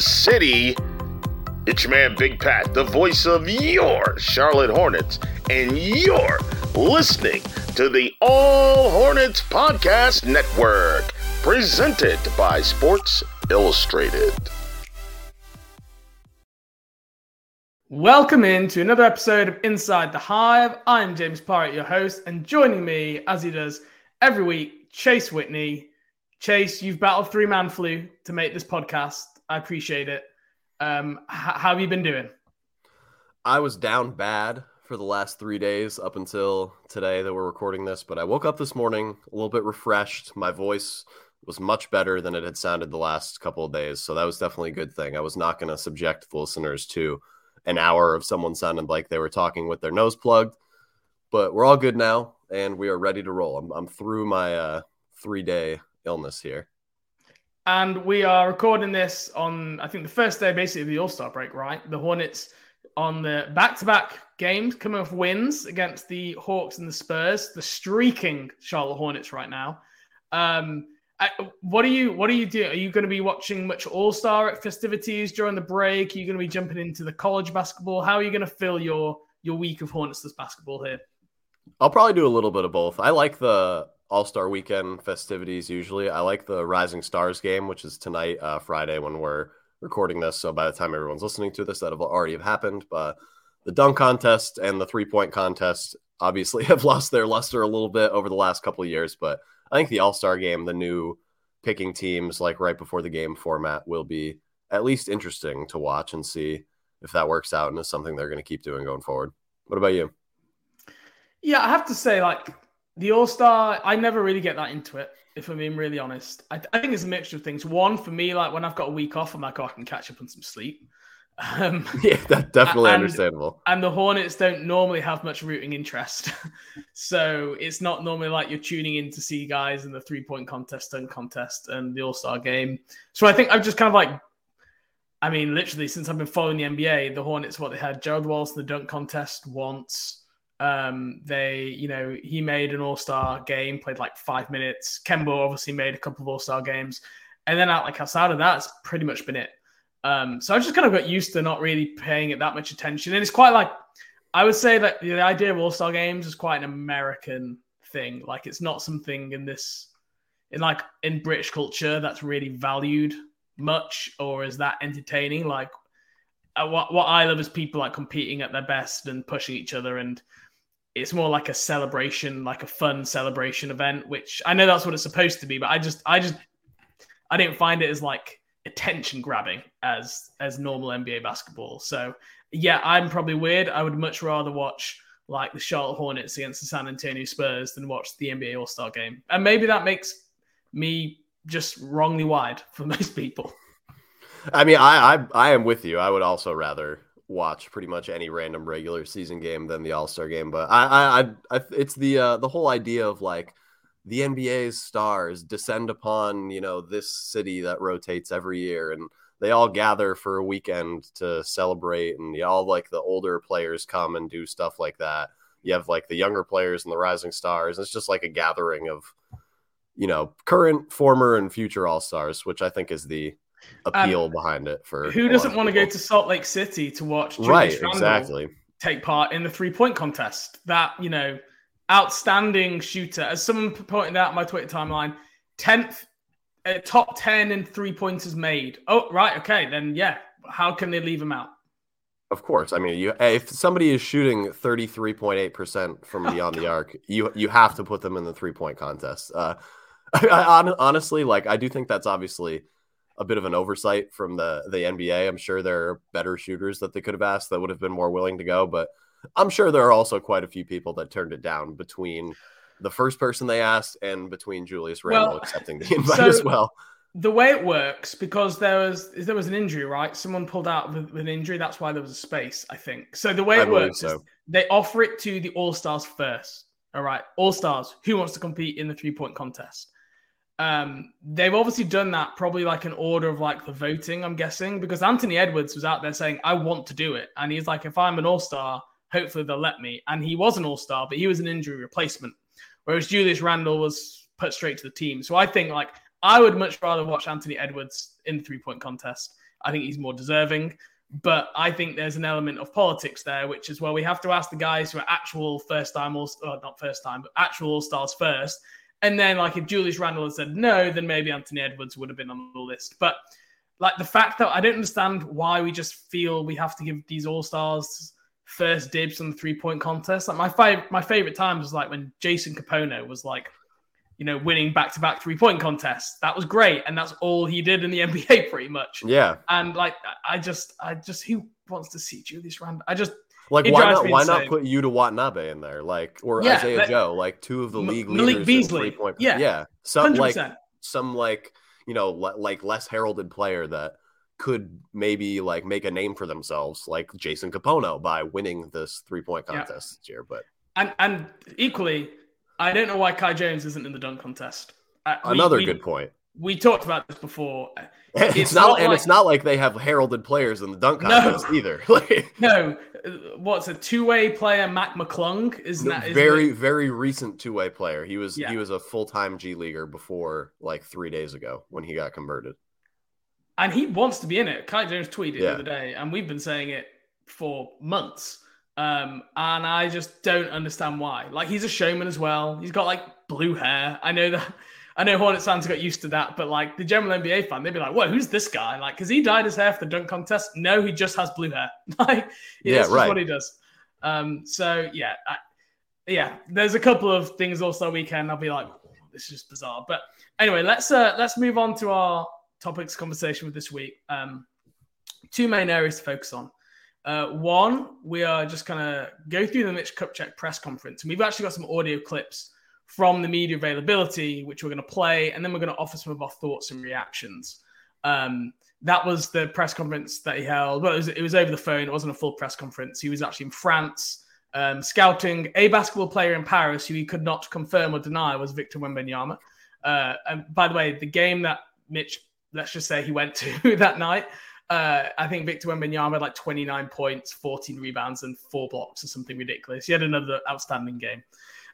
city. It's your man Big Pat, the voice of your Charlotte Hornets, and you're listening to the All Hornets Podcast Network, presented by Sports Illustrated. Welcome in to another episode of Inside the Hive. I'm James Parrott, your host, and joining me, as he does every week, Chase Whitney. Chase, you've battled three man flu to make this podcast. I appreciate it. Um, h- how have you been doing? I was down bad for the last three days up until today that we're recording this, but I woke up this morning a little bit refreshed. My voice was much better than it had sounded the last couple of days. So that was definitely a good thing. I was not going to subject the listeners to an hour of someone sounding like they were talking with their nose plugged. But we're all good now, and we are ready to roll. I'm, I'm through my uh, three day illness here. And we are recording this on, I think, the first day basically of the All Star break, right? The Hornets on the back to back games coming off wins against the Hawks and the Spurs, the streaking Charlotte Hornets right now. Um, what are you what are you doing? Are you going to be watching much All Star festivities during the break? Are you going to be jumping into the college basketball? How are you going to fill your your week of Hornets basketball here? I'll probably do a little bit of both. I like the All Star Weekend festivities. Usually, I like the Rising Stars game, which is tonight, uh, Friday, when we're recording this. So by the time everyone's listening to this, that'll already have happened. But the dunk contest and the three point contest obviously have lost their luster a little bit over the last couple of years, but I think the All Star game, the new picking teams like right before the game format, will be at least interesting to watch and see if that works out and is something they're going to keep doing going forward. What about you? Yeah, I have to say, like the All Star, I never really get that into it. If I'm being really honest, I, I think it's a mixture of things. One, for me, like when I've got a week off, I'm like, oh, I can catch up on some sleep. Um, yeah, that's definitely and, understandable. And the Hornets don't normally have much rooting interest, so it's not normally like you're tuning in to see guys in the three point contest and contest and the All Star game. So I think I've just kind of like, I mean, literally since I've been following the NBA, the Hornets what they had Gerald Wallace in the dunk contest once. Um, they, you know, he made an All Star game, played like five minutes. Kemba obviously made a couple of All Star games, and then out like outside of that, it's pretty much been it. Um, so I just kind of got used to not really paying it that much attention. And it's quite like, I would say that the idea of All Star games is quite an American thing. Like, it's not something in this, in like in British culture that's really valued much or is that entertaining. Like, uh, what, what I love is people like competing at their best and pushing each other. And it's more like a celebration, like a fun celebration event, which I know that's what it's supposed to be, but I just, I just, I didn't find it as like, attention grabbing as as normal NBA basketball. So yeah, I'm probably weird. I would much rather watch like the Charlotte Hornets against the San Antonio Spurs than watch the NBA All Star game. And maybe that makes me just wrongly wide for most people. I mean, I, I I am with you. I would also rather watch pretty much any random regular season game than the All Star game. But I, I, I, it's the uh, the whole idea of like the NBA's stars descend upon, you know, this city that rotates every year and they all gather for a weekend to celebrate and all like the older players come and do stuff like that. You have like the younger players and the rising stars. It's just like a gathering of, you know, current, former, and future all stars, which I think is the appeal um, behind it for who doesn't want to go to Salt Lake City to watch Julius right, Randle exactly take part in the three point contest that, you know, outstanding shooter. As someone pointed out in my Twitter timeline, 10th, uh, top 10 in three pointers made. Oh, right. Okay. Then, yeah. How can they leave him out? Of course. I mean, you, if somebody is shooting 33.8% from beyond the arc, you you have to put them in the three point contest. Uh, I, I, honestly, like, I do think that's obviously a bit of an oversight from the, the NBA. I'm sure there are better shooters that they could have asked that would have been more willing to go, but I'm sure there are also quite a few people that turned it down between the first person they asked and between Julius Randle well, accepting the invite so as well. The way it works, because there was there was an injury, right? Someone pulled out with, with an injury. That's why there was a space, I think. So the way it works so. is they offer it to the All Stars first. All right, All Stars. Who wants to compete in the three point contest? Um, they've obviously done that probably like an order of like the voting. I'm guessing because Anthony Edwards was out there saying, "I want to do it," and he's like, "If I'm an All Star." hopefully they'll let me. And he was an all star, but he was an injury replacement. Whereas Julius Randle was put straight to the team. So I think like I would much rather watch Anthony Edwards in the three point contest I think he's more deserving. But I think there's an element of politics there, which is well, we have to ask the guys who are actual first time all not first time, but actual all stars first. And then, like, if Julius Randle had said no, then maybe Anthony Edwards would have been on the list. But like the fact that I don't understand why we just feel we have to give these all stars first dibs on the three point contest. Like my five, my favorite times was like when Jason Kapono was like, you know, winning back to back three point contests. That was great, and that's all he did in the NBA pretty much. Yeah, and like I just, I just who wants to see Julius Randle? I just like why not? Why not put Yuta Watanabe in there, like or yeah, Isaiah that, Joe, like two of the league Malik leaders Beasley. point. Yeah, yeah, some 100%. like some like you know like less heralded player that could maybe like make a name for themselves, like Jason Kapono, by winning this three point contest yeah. this year. But and and equally, I don't know why Kai Jones isn't in the dunk contest. Uh, Another we, good point. We talked about this before. It's, it's not, not, and like, it's not like they have heralded players in the dunk contest no, either. no, what's a two-way player? Mac McClung is no, that a very very recent two-way player. He was yeah. he was a full-time G leaguer before like three days ago when he got converted and he wants to be in it. Kai Jones tweeted yeah. the other day, and we've been saying it for months. Um, and I just don't understand why. Like he's a showman as well. He's got like blue hair. I know that. I know Hornets fans got used to that, but like the general NBA fan, they'd be like, "Whoa, who's this guy?" Like, because he dyed his hair for the dunk contest. No, he just has blue hair. like, yeah, right. what he does. Um, so yeah, I, yeah. There's a couple of things also weekend. I'll be like, this is just bizarre. But anyway, let's uh, let's move on to our topics conversation with this week. Um, two main areas to focus on. Uh, one, we are just to go through the Mitch Kupchak press conference, and we've actually got some audio clips from the media availability, which we're going to play, and then we're going to offer some of our thoughts and reactions. Um, that was the press conference that he held. Well, it was, it was over the phone. It wasn't a full press conference. He was actually in France um, scouting a basketball player in Paris who he could not confirm or deny was Victor Wembanyama. Uh, and by the way, the game that Mitch let's just say he went to that night. Uh, I think Victor Wembanyama had like 29 points, 14 rebounds, and four blocks or something ridiculous. He had another outstanding game.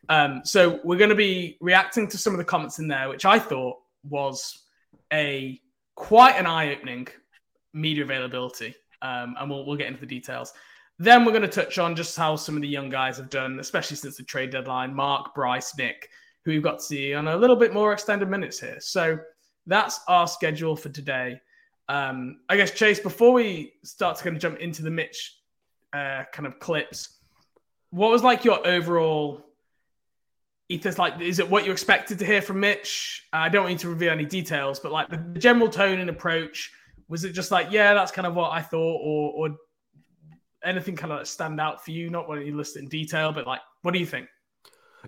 Um, so we're going to be reacting to some of the comments in there, which I thought was a quite an eye-opening media availability, um, and we'll we'll get into the details. Then we're going to touch on just how some of the young guys have done, especially since the trade deadline. Mark, Bryce, Nick, who we've got to see on a little bit more extended minutes here. So that's our schedule for today. Um, I guess Chase, before we start to kind of jump into the Mitch uh, kind of clips, what was like your overall ethos? Like, is it what you expected to hear from Mitch? I don't you to reveal any details, but like the general tone and approach, was it just like, yeah, that's kind of what I thought, or or anything kind of stand out for you? Not when you list it in detail, but like, what do you think?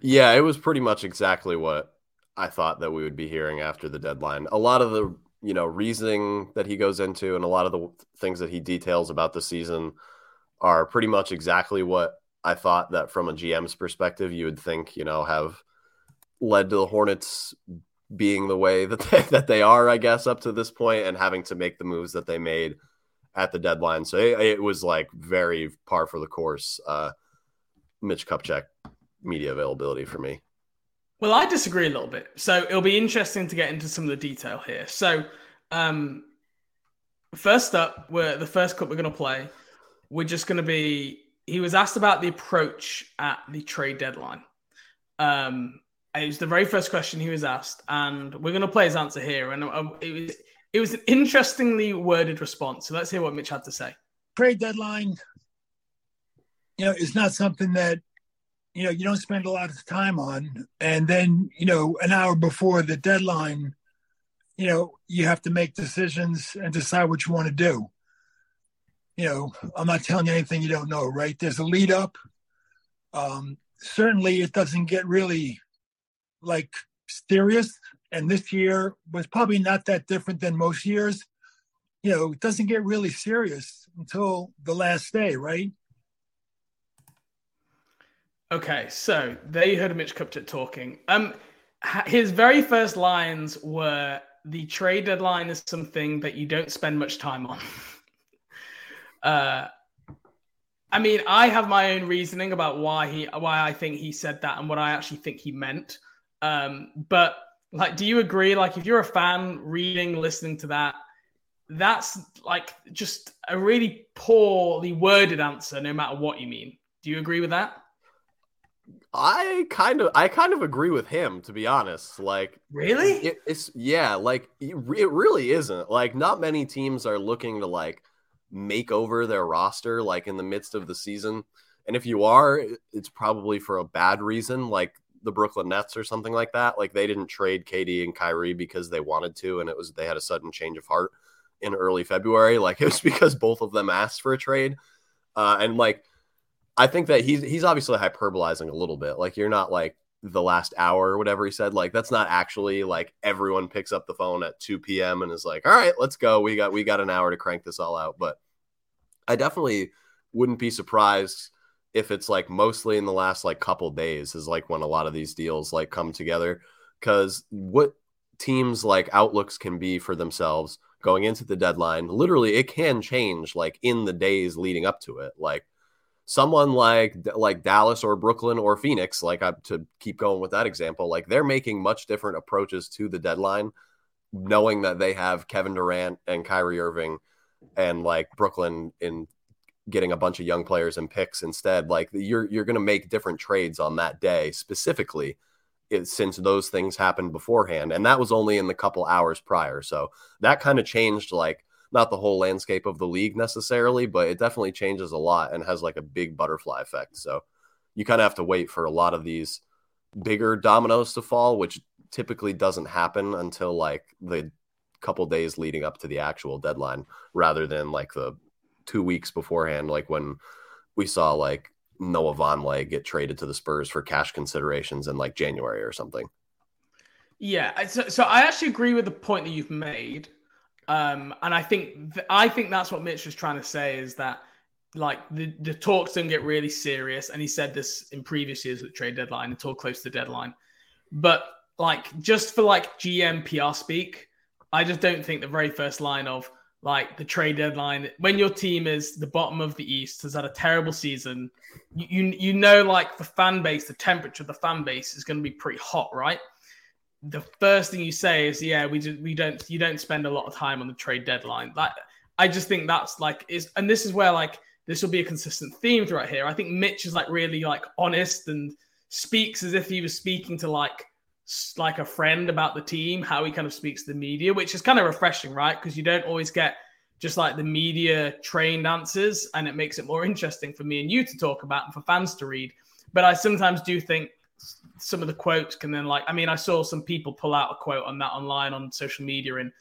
Yeah, it was pretty much exactly what I thought that we would be hearing after the deadline. A lot of the you know reasoning that he goes into and a lot of the things that he details about the season are pretty much exactly what I thought that from a GM's perspective you would think you know have led to the Hornets being the way that they, that they are, I guess, up to this point, and having to make the moves that they made at the deadline. So it, it was like very par for the course. Uh, Mitch Kupchak media availability for me. Well, I disagree a little bit. So it'll be interesting to get into some of the detail here. So, um, first up, we're the first cup we're going to play. We're just going to be. He was asked about the approach at the trade deadline. Um, it was the very first question he was asked, and we're going to play his answer here. And um, it was it was an interestingly worded response. So let's hear what Mitch had to say. Trade deadline, you know, is not something that you know you don't spend a lot of time on and then you know an hour before the deadline you know you have to make decisions and decide what you want to do you know i'm not telling you anything you don't know right? There's a lead up. Um certainly it doesn't get really like serious. And this year was probably not that different than most years. You know it doesn't get really serious until the last day right? Okay, so there you heard Mitch Kupchak talking. Um, his very first lines were the trade deadline is something that you don't spend much time on. uh, I mean, I have my own reasoning about why he, why I think he said that, and what I actually think he meant. Um, but like, do you agree? Like, if you're a fan reading, listening to that, that's like just a really poorly worded answer, no matter what you mean. Do you agree with that? I kind of I kind of agree with him to be honest. Like really, it, it's yeah, like it, it really isn't. Like not many teams are looking to like make over their roster like in the midst of the season. And if you are, it's probably for a bad reason, like the Brooklyn Nets or something like that. Like they didn't trade KD and Kyrie because they wanted to, and it was they had a sudden change of heart in early February. Like it was because both of them asked for a trade. Uh, and like I think that he's he's obviously hyperbolizing a little bit. Like you're not like the last hour or whatever he said. Like that's not actually like everyone picks up the phone at 2 p.m. and is like, all right, let's go. We got we got an hour to crank this all out. But I definitely wouldn't be surprised if it's like mostly in the last like couple days is like when a lot of these deals like come together. Cause what teams like outlooks can be for themselves going into the deadline, literally it can change like in the days leading up to it. Like someone like like Dallas or Brooklyn or Phoenix, like I, to keep going with that example, like they're making much different approaches to the deadline, knowing that they have Kevin Durant and Kyrie Irving, and like Brooklyn in getting a bunch of young players and picks instead. Like you're you're going to make different trades on that day specifically. It, since those things happened beforehand, and that was only in the couple hours prior, so that kind of changed like not the whole landscape of the league necessarily, but it definitely changes a lot and has like a big butterfly effect. So you kind of have to wait for a lot of these bigger dominoes to fall, which typically doesn't happen until like the couple days leading up to the actual deadline rather than like the two weeks beforehand, like when we saw like Noah Vonleh get traded to the Spurs for cash considerations in like January or something. Yeah, so, so I actually agree with the point that you've made. Um, and I think th- I think that's what Mitch was trying to say is that like the, the talks don't get really serious. And he said this in previous years at trade deadline until close to the deadline. But like just for like GM PR speak, I just don't think the very first line of like the trade deadline when your team is the bottom of the East has had a terrible season, you you, you know like the fan base, the temperature of the fan base is going to be pretty hot, right? The first thing you say is, "Yeah, we do, we don't you don't spend a lot of time on the trade deadline." Like, I just think that's like is, and this is where like this will be a consistent theme throughout here. I think Mitch is like really like honest and speaks as if he was speaking to like like a friend about the team, how he kind of speaks to the media, which is kind of refreshing, right? Because you don't always get just like the media trained answers, and it makes it more interesting for me and you to talk about and for fans to read. But I sometimes do think some of the quotes can then like I mean I saw some people pull out a quote on that online on social media and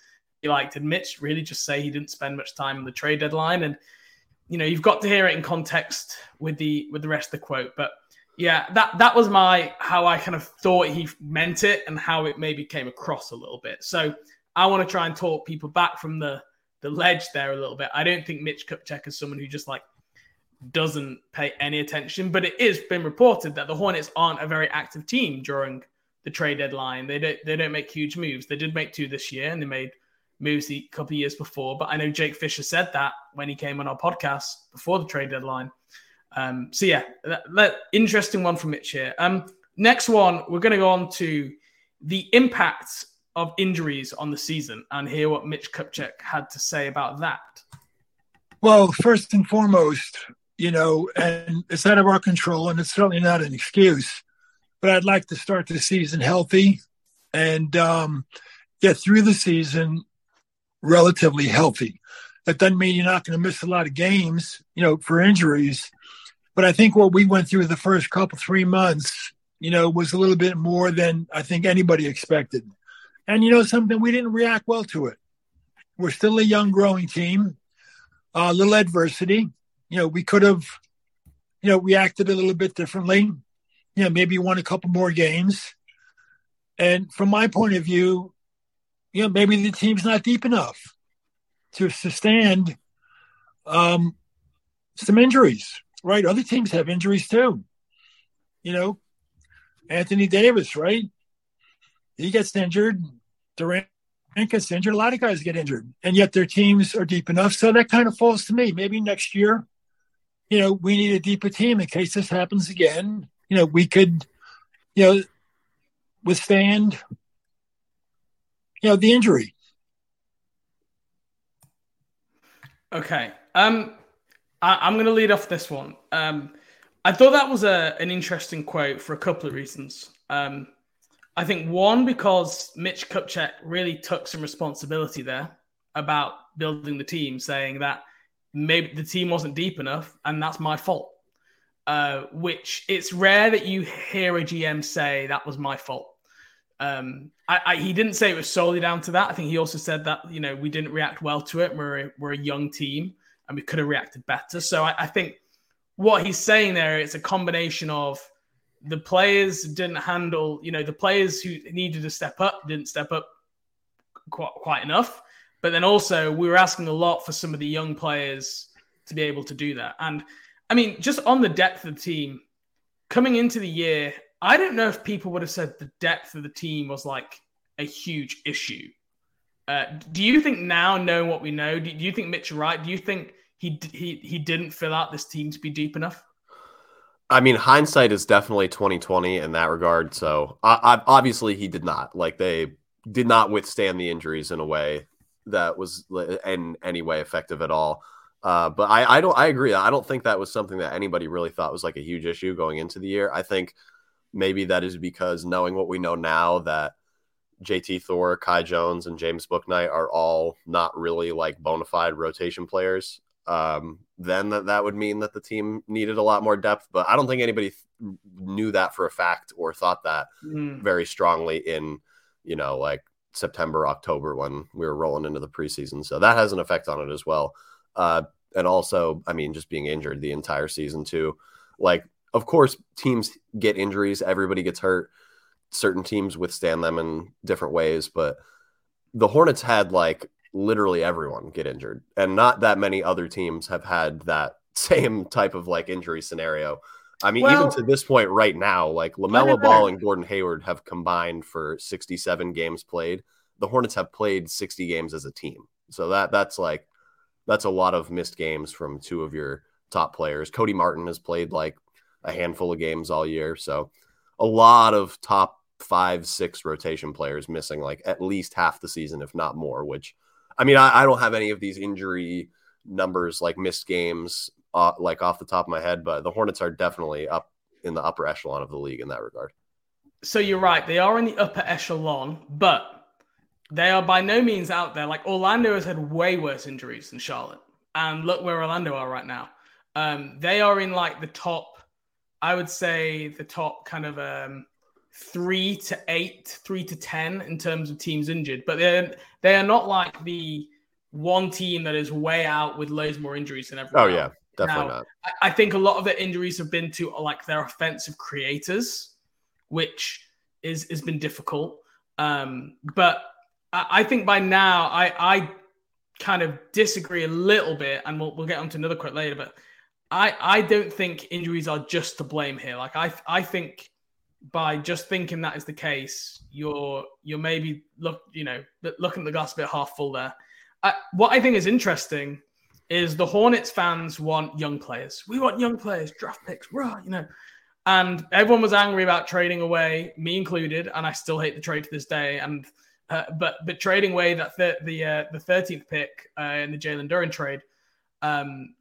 he like did Mitch really just say he didn't spend much time on the trade deadline. And you know you've got to hear it in context with the with the rest of the quote. But yeah that that was my how I kind of thought he meant it and how it maybe came across a little bit. So I want to try and talk people back from the the ledge there a little bit. I don't think Mitch Kupchak is someone who just like doesn't pay any attention. But it is been reported that the Hornets aren't a very active team during the trade deadline. They don't they don't make huge moves. They did make two this year, and they made moves a couple years before. But I know Jake Fisher said that when he came on our podcast before the trade deadline. Um, so yeah, that, that, interesting one from Mitch here. Um, next one, we're going to go on to the impact of injuries on the season and hear what Mitch Kupchak had to say about that. Well, first and foremost, you know, and it's out of our control, and it's certainly not an excuse. But I'd like to start the season healthy and um, get through the season relatively healthy. That doesn't mean you're not going to miss a lot of games, you know, for injuries. But I think what we went through the first couple three months, you know, was a little bit more than I think anybody expected. And you know something, we didn't react well to it. We're still a young, growing team. A uh, little adversity, you know, we could have, you know, reacted a little bit differently. You know, maybe won a couple more games. And from my point of view, you know, maybe the team's not deep enough to sustain um, some injuries, right? Other teams have injuries too. You know, Anthony Davis, right? He gets injured. Durant gets injured. A lot of guys get injured, and yet their teams are deep enough. So that kind of falls to me. Maybe next year, you know, we need a deeper team in case this happens again. You know, we could, you know, withstand, you know, the injury. Okay. Um, I, am going to lead off this one. Um, I thought that was a, an interesting quote for a couple of reasons. Um, I think one because Mitch Kupchak really took some responsibility there about building the team, saying that maybe the team wasn't deep enough, and that's my fault. Uh, which it's rare that you hear a GM say that was my fault. Um, I, I, he didn't say it was solely down to that. I think he also said that you know we didn't react well to it. We're a, we're a young team and we could have reacted better. So I, I think what he's saying there it's a combination of the players didn't handle, you know, the players who needed to step up didn't step up quite, quite enough. But then also, we were asking a lot for some of the young players to be able to do that. And I mean, just on the depth of the team, coming into the year, I don't know if people would have said the depth of the team was like a huge issue. Uh, do you think now, knowing what we know, do, you think Mitch right? Do you think he he he didn't fill out this team to be deep enough? I mean, hindsight is definitely twenty twenty in that regard. So, I, I, obviously, he did not like they did not withstand the injuries in a way that was in any way effective at all. Uh, but I, I don't, I agree. I don't think that was something that anybody really thought was like a huge issue going into the year. I think maybe that is because knowing what we know now that JT Thor, Kai Jones, and James Bouknight are all not really like bona fide rotation players um, then that, that would mean that the team needed a lot more depth. But I don't think anybody th- knew that for a fact or thought that mm. very strongly in, you know, like September, October when we were rolling into the preseason. So that has an effect on it as well. Uh, and also, I mean, just being injured the entire season too. Like, of course, teams get injuries, everybody gets hurt. Certain teams withstand them in different ways, but the Hornets had like literally everyone get injured, and not that many other teams have had that same type of like injury scenario. I mean, well, even to this point right now, like LaMelo Ball and Gordon Hayward have combined for 67 games played. The Hornets have played 60 games as a team. So that that's like that's a lot of missed games from two of your top players. Cody Martin has played like a handful of games all year. So a lot of top five, six rotation players missing like at least half the season, if not more, which I mean, I, I don't have any of these injury numbers like missed games uh, like off the top of my head, but the Hornets are definitely up in the upper echelon of the league in that regard. So you're right; they are in the upper echelon, but they are by no means out there. Like Orlando has had way worse injuries than Charlotte, and look where Orlando are right now. Um, they are in like the top. I would say the top kind of um, three to eight, three to ten in terms of teams injured, but they're they are not like the one team that is way out with loads more injuries than everyone. Oh yeah, definitely now, not. I think a lot of the injuries have been to like their offensive creators, which is has been difficult. Um, but I, think by now I I kind of disagree a little bit, and we'll we'll get onto another quote later, but. I, I don't think injuries are just to blame here. Like I I think by just thinking that is the case, you're you're maybe look you know looking at the glass a bit half full there. I, what I think is interesting is the Hornets fans want young players. We want young players, draft picks, rah, you know. And everyone was angry about trading away, me included, and I still hate the trade to this day. And uh, but but trading away that th- the uh, the thirteenth pick uh, in the Jalen Duren trade, um,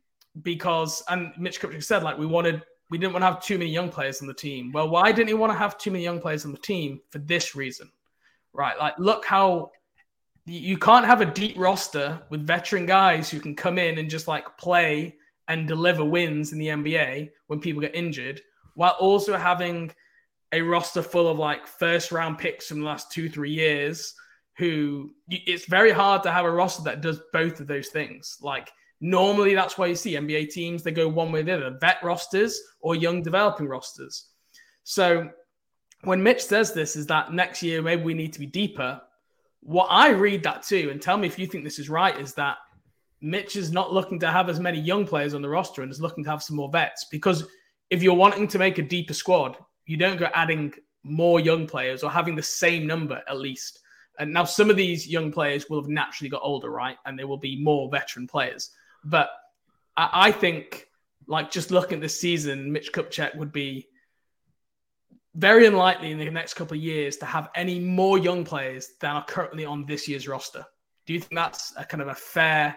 because and Mitch Kupchak said like we wanted we didn't want to have too many young players on the team. Well, why didn't he want to have too many young players on the team? For this reason, right? Like, look how you can't have a deep roster with veteran guys who can come in and just like play and deliver wins in the NBA when people get injured, while also having a roster full of like first round picks from the last two, three years who it's very hard to have a roster that does both of those things. Like, Normally, that's why you see NBA teams, they go one way or the other vet rosters or young developing rosters. So when Mitch says this, is that next year maybe we need to be deeper. What I read that too, and tell me if you think this is right, is that Mitch is not looking to have as many young players on the roster and is looking to have some more vets. Because if you're wanting to make a deeper squad, you don't go adding more young players or having the same number at least. And now some of these young players will have naturally got older, right? And they will be more veteran players. But I, I think, like, just looking at this season, Mitch Kupchak would be very unlikely in the next couple of years to have any more young players than are currently on this year's roster. Do you think that's a kind of a fair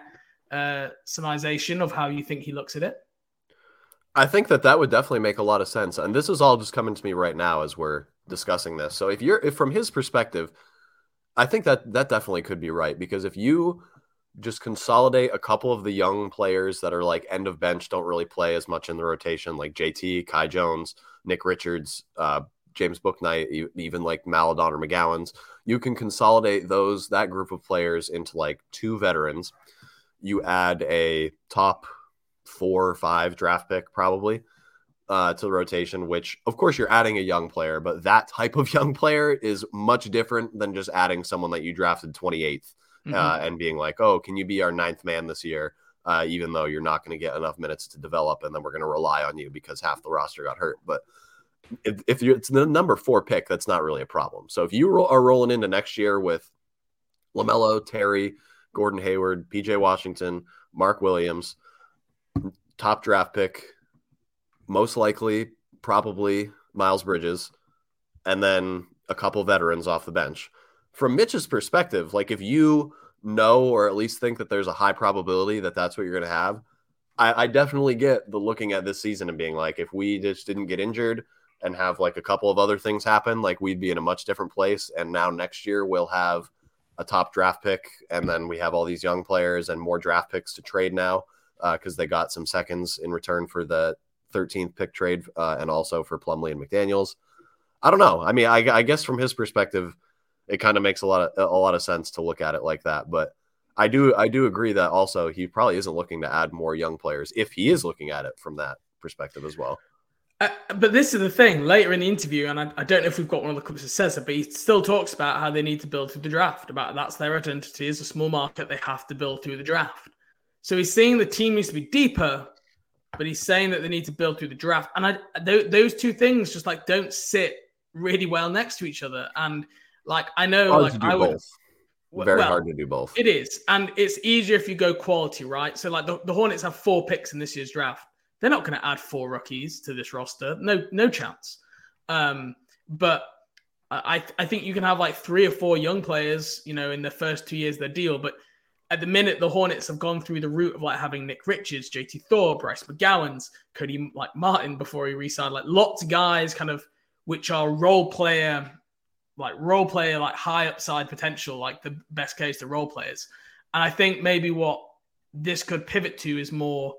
uh, summarization of how you think he looks at it? I think that that would definitely make a lot of sense, and this is all just coming to me right now as we're discussing this. So if you're if from his perspective, I think that that definitely could be right because if you just consolidate a couple of the young players that are like end of bench, don't really play as much in the rotation, like JT, Kai Jones, Nick Richards, uh, James Bouknight, even like Maledon or McGowens. you can consolidate those that group of players into like two veterans. You add a top four or five draft pick probably uh, to the rotation, which of course you're adding a young player, but that type of young player is much different than just adding someone that you drafted 28th mm-hmm. uh, and being like, oh, can you be our ninth man this year? Uh, even though you're not going to get enough minutes to develop, and then we're going to rely on you because half the roster got hurt. But if, if you're it's the number four pick, that's not really a problem. So if you ro- are rolling into next year with LaMelo, Terry, Gordon Hayward, PJ Washington, Mark Williams, top draft pick, most likely, probably Miles Bridges, and then a couple veterans off the bench from Mitch's perspective, like if you know or at least think that there's a high probability that that's what you're going to have, I, I, definitely get the looking at this season and being like, if we just didn't get injured and have like a couple of other things happen, like we'd be in a much different place. And now next year we'll have a top draft pick, and then we have all these young players and more draft picks to trade now because uh, they got some seconds in return for the 13th pick trade uh, and also for Plumlee and McDaniels. I don't know. I mean, I, I guess from his perspective it kind of makes a lot of a lot of sense to look at it like that. But I do I do agree that also he probably isn't looking to add more young players if he is looking at it from that perspective as well. Uh, but this is the thing. Later in the interview, and I, I, don't know if we've got one of the clips that says it, but he still talks about how they need to build through the draft. About that's their identity as a small market. They have to build through the draft. So he's saying the team needs to be deeper, but he's saying that they need to build through the draft. And I, th- those two things just like don't sit really well next to each other. And like I know, hard like I would. Very well, hard to do both. It is, and it's easier if you go quality, right? So like the, the Hornets have four picks in this year's draft. They're not going to add four rookies to this roster. No, no chance. Um, but I I think you can have like three or four young players, you know, in the first two years of their deal. But at the minute, the Hornets have gone through the route of like having Nick Richards, JT Thor, Bryce McGowens, Cody like Martin before he resigned, like lots of guys kind of which are role player like role player, like high upside potential, like the best case to role players. And I think maybe what this could pivot to is more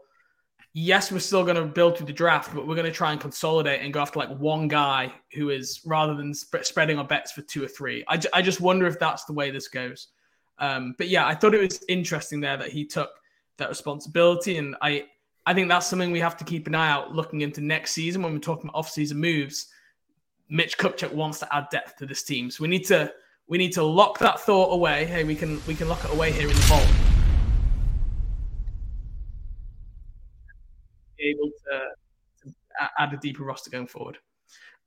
yes, we're still going to build through the draft, but we're going to try and consolidate and go after like one guy who is rather than sp- spreading our bets for two or three. I, j- I just wonder if that's the way this goes. Um, but yeah, I thought it was interesting there that he took that responsibility. And I, I think that's something we have to keep an eye out looking into next season when we're talking about off-season moves Mitch Kupchak wants to add depth to this team. So we need to we need to lock that thought away. Hey, we can we can lock it away here in the vault. Able to add a deeper roster going forward.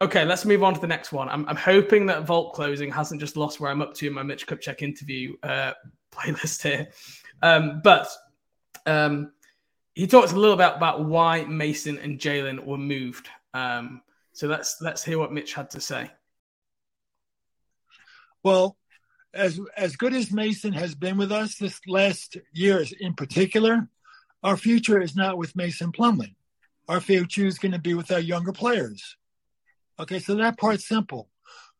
Okay, let's move on to the next one. I'm, I'm hoping that Vault Closing hasn't just lost where I'm up to in my Mitch Kupchak interview uh, playlist here. Um, but um, he talks a little bit about why Mason and Jalen were moved. Um, so let's let's hear what Mitch had to say. Well, as as good as Mason has been with us this last years in particular, our future is not with Mason Plumlee. Our future is going to be with our younger players. Okay, so that part's simple.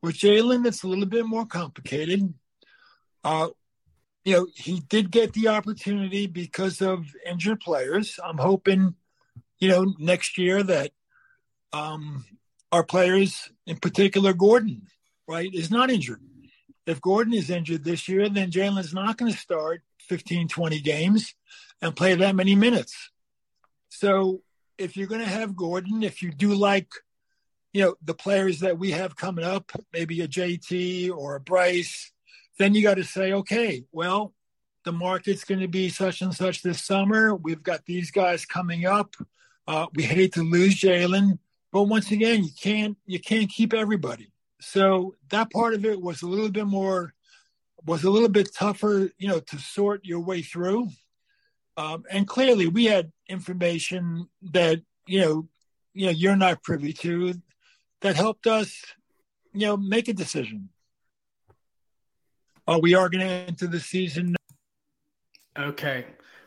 With Jalen, it's a little bit more complicated. Uh, you know, he did get the opportunity because of injured players. I'm hoping, you know, next year that um, our players, in particular Gordon, right, is not injured. If Gordon is injured this year, then Jalen's not going to start 15, 20 games and play that many minutes. So if you're going to have Gordon, if you do like, you know, the players that we have coming up, maybe a JT or a Bryce, then you got to say, okay, well, the market's going to be such and such this summer. We've got these guys coming up. Uh, we hate to lose Jalen. But once again, you can't you can't keep everybody. So that part of it was a little bit more was a little bit tougher, you know, to sort your way through. Um, and clearly, we had information that you know, you know, you're not privy to that helped us, you know, make a decision. Uh, we are going to enter the season. Okay,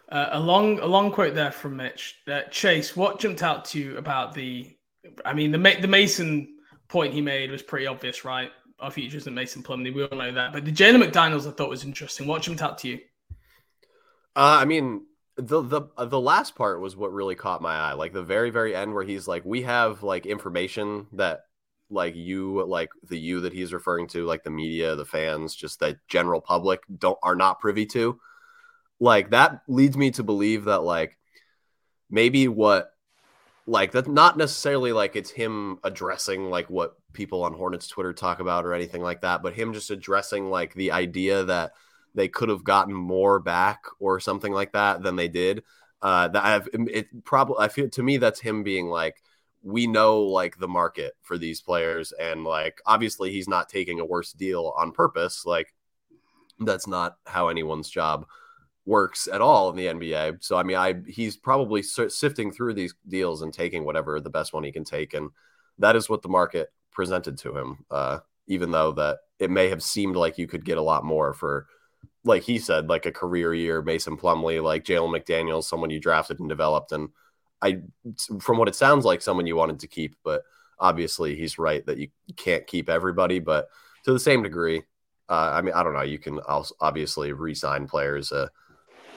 Uh, a long, a long quote there from Mitch. Uh, Chase, what jumped out to you about the? I mean, the the Mason point he made was pretty obvious, right? Our future isn't Mason Plumlee. We all know that. But the Jalen McDaniels, I thought was interesting. What jumped out to you? Uh, I mean, the the uh, the last part was what really caught my eye. Like the very very end where he's like, we have like information that like you like the you that he's referring to, like the media, the fans, just the general public don't are not privy to. Like that leads me to believe that like maybe what like that's not necessarily like it's him addressing like what people on Hornets Twitter talk about or anything like that, but him just addressing like the idea that they could have gotten more back or something like that than they did. Uh, that I've it probably I feel to me that's him being like we know like the market for these players and like obviously he's not taking a worse deal on purpose like that's not how anyone's job works at all in the NBA. So I mean I he's probably sifting through these deals and taking whatever the best one he can take and that is what the market presented to him uh, even though that it may have seemed like you could get a lot more for like he said, like a career year, Mason Plumlee, like Jalen McDaniels, someone you drafted and developed. And I, from what it sounds like, someone you wanted to keep, but obviously he's right that you can't keep everybody. But to the same degree, uh, I mean, I don't know. You can obviously re-sign players uh,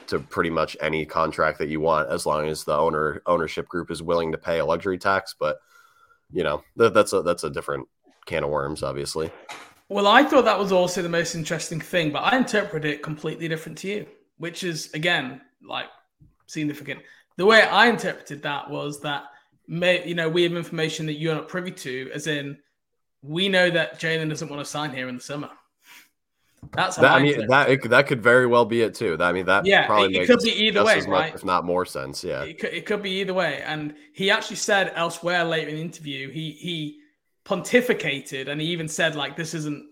to pretty much any contract that you want, as long as the owner ownership group is willing to pay a luxury tax. But you know, that, that's a that's a different can of worms, obviously. Well, I thought that was also the most interesting thing, but I interpret it completely different to you, which is again like significant. The way I interpreted that was that may, you know we have information that you're not privy to, as in we know that Jalen doesn't want to sign here in the summer. That's how that, I, mean that it, that could very well be it too. I mean that yeah, probably it, it could be either way, right? if not more sense. Yeah, it could, it could be either way. And he actually said elsewhere later in the interview, he he pontificated and he even said like this isn't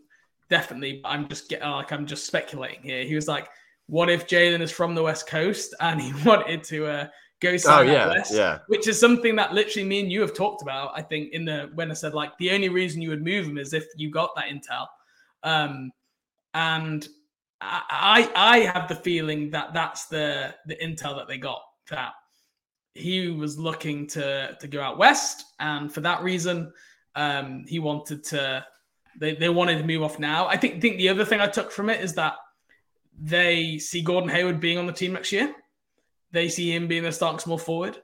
definitely i'm just getting like i'm just speculating here. He was like what if jalen is from the west coast and he wanted to uh, go sign oh, yeah, west yeah. which is something that literally me and you have talked about i think in the when i said like the only reason you would move him is if you got that intel. Um and i i have the feeling that that's the the intel that they got that he was looking to to go out west. And for that reason um, he wanted to, they, they wanted to move off now. I think, think the other thing I took from it is that they see Gordon Hayward being on the team next year. They see him being a starting small forward.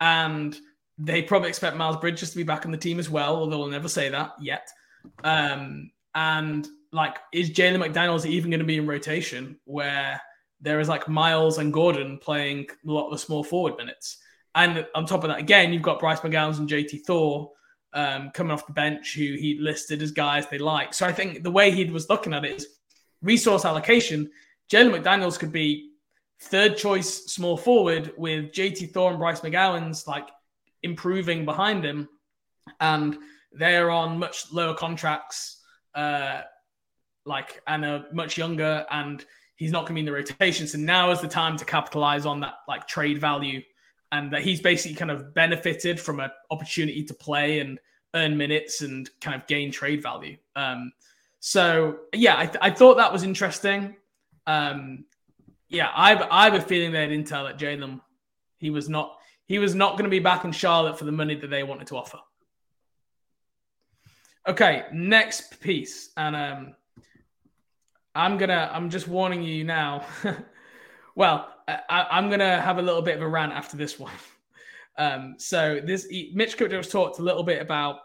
And they probably expect Miles Bridges to be back on the team as well, although they'll never say that yet. Um, and like, is Jalen McDaniels even going to be in rotation where there is like Miles and Gordon playing a lot of the small forward minutes? And on top of that, again, you've got Bryce McGowens and JT Thor um, coming off the bench who he listed as guys they like. So I think the way he was looking at it is resource allocation. Jalen McDaniels could be third choice small forward with JT Thor and Bryce McGowens like improving behind him. And they're on much lower contracts, uh, like and are much younger, and he's not going to be in the rotation. So now is the time to capitalize on that like trade value and that he's basically kind of benefited from an opportunity to play and earn minutes and kind of gain trade value. Um, so yeah, I, th- I, thought that was interesting. Um, yeah, I, I have a feeling they had intel that Jalen he was not he was not going to be back in Charlotte for the money that they wanted to offer. Okay, next piece, and um, I'm gonna I'm just warning you now. well, I, am going to have a little bit of a rant after this one. Um, so this Mitch has talked a little bit about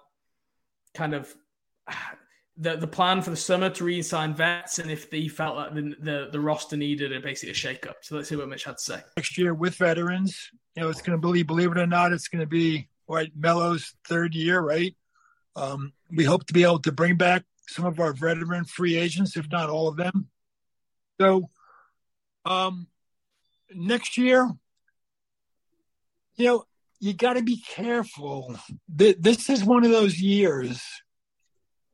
kind of the the plan for the summer to re-sign vets and if he felt like the, the, the roster needed a basically a shake-up. So let's see what Mitch had to say. Next year with veterans, you know, it's going to believe believe it or not, it's going to be right Melo's third year, right? Um, we hope to be able to bring back some of our veteran free agents, if not all of them. So, um, next year, you know, you got to be careful. This is one of those years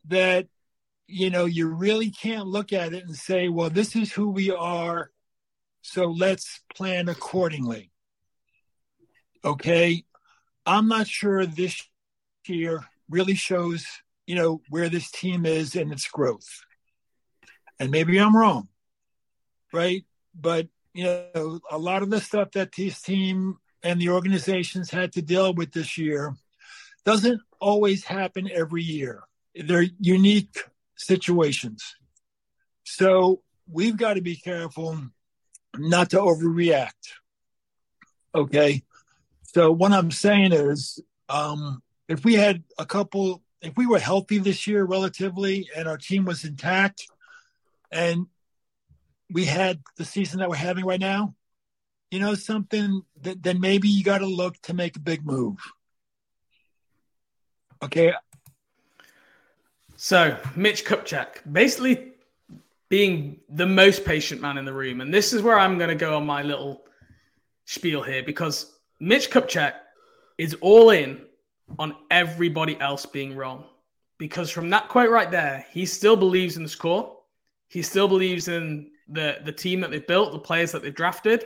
that, you know, you really can't look at it and say, well, this is who we are. So let's plan accordingly. Okay. I'm not sure this year really shows, you know, where this team is in its growth. And maybe I'm wrong. Right. But you know, a lot of the stuff that this team and the organizations had to deal with this year doesn't always happen every year. They're unique situations. So we've got to be careful not to overreact. Okay. So what I'm saying is, um, if we had a couple, if we were healthy this year relatively and our team was intact and we had the season that we're having right now, you know, something that then maybe you got to look to make a big move. Okay. So Mitch Kupchak, basically being the most patient man in the room, and this is where I'm going to go on my little spiel here because Mitch Kupchak is all in on everybody else being wrong. Because from that quote right there, he still believes in the score. He still believes in the, the team that they've built, the players that they've drafted.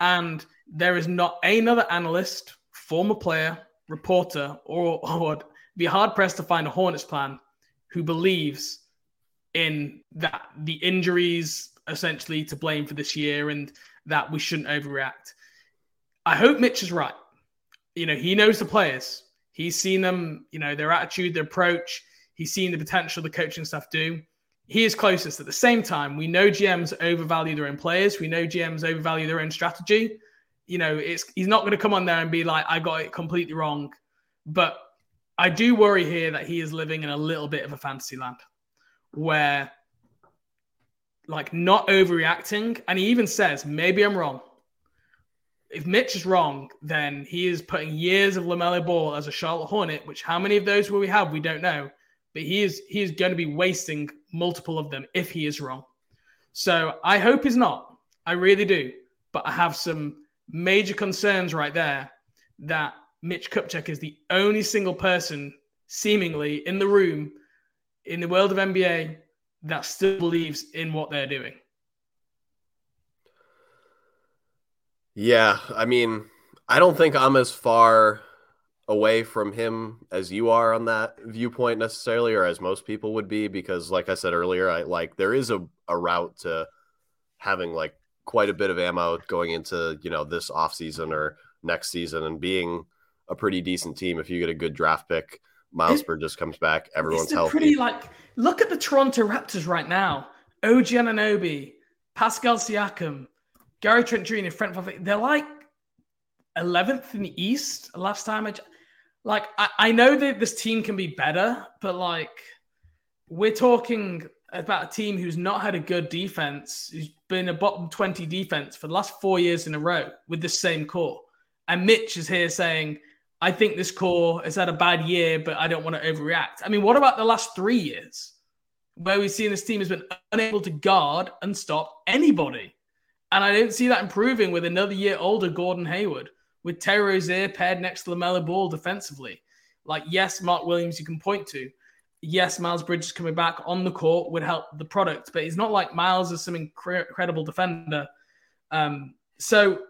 And there is not another analyst, former player, reporter, or, or be hard pressed to find a Hornets plan who believes in that the injuries essentially to blame for this year and that we shouldn't overreact. I hope Mitch is right. You know, he knows the players. He's seen them, you know, their attitude, their approach. He's seen the potential the coaching staff do. He is closest. At the same time, we know GMs overvalue their own players. We know GMs overvalue their own strategy. You know, it's he's not going to come on there and be like, I got it completely wrong. But I do worry here that he is living in a little bit of a fantasy land where like not overreacting. And he even says, maybe I'm wrong. If Mitch is wrong, then he is putting years of LaMelo Ball as a Charlotte Hornet, which how many of those will we have? We don't know. But he is he is going to be wasting multiple of them if he is wrong. So I hope he's not. I really do. But I have some major concerns right there that Mitch Kupchak is the only single person seemingly in the room in the world of NBA that still believes in what they're doing. Yeah, I mean, I don't think I'm as far away from him as you are on that viewpoint necessarily, or as most people would be, because like I said earlier, I like there is a, a route to having like quite a bit of ammo going into, you know, this off season or next season and being a pretty decent team if you get a good draft pick. Miles Bridges comes back, everyone's healthy. Pretty like look at the Toronto Raptors right now. OG Anunoby, Pascal Siakam, Gary Trent Jr., and Frank They're like 11th in the East. Last time I, like, I, I know that this team can be better, but like, we're talking about a team who's not had a good defense, who's been a bottom 20 defense for the last four years in a row with the same core. And Mitch is here saying, I think this core has had a bad year, but I don't want to overreact. I mean, what about the last three years where we've seen this team has been unable to guard and stop anybody? And I don't see that improving with another year older Gordon Hayward, with Terry Rozier paired next to LaMelo Ball defensively. Like, yes, Mark Williams you can point to. Yes, Miles Bridges coming back on the court would help the product, but he's not like Miles is some incredible defender. Um, so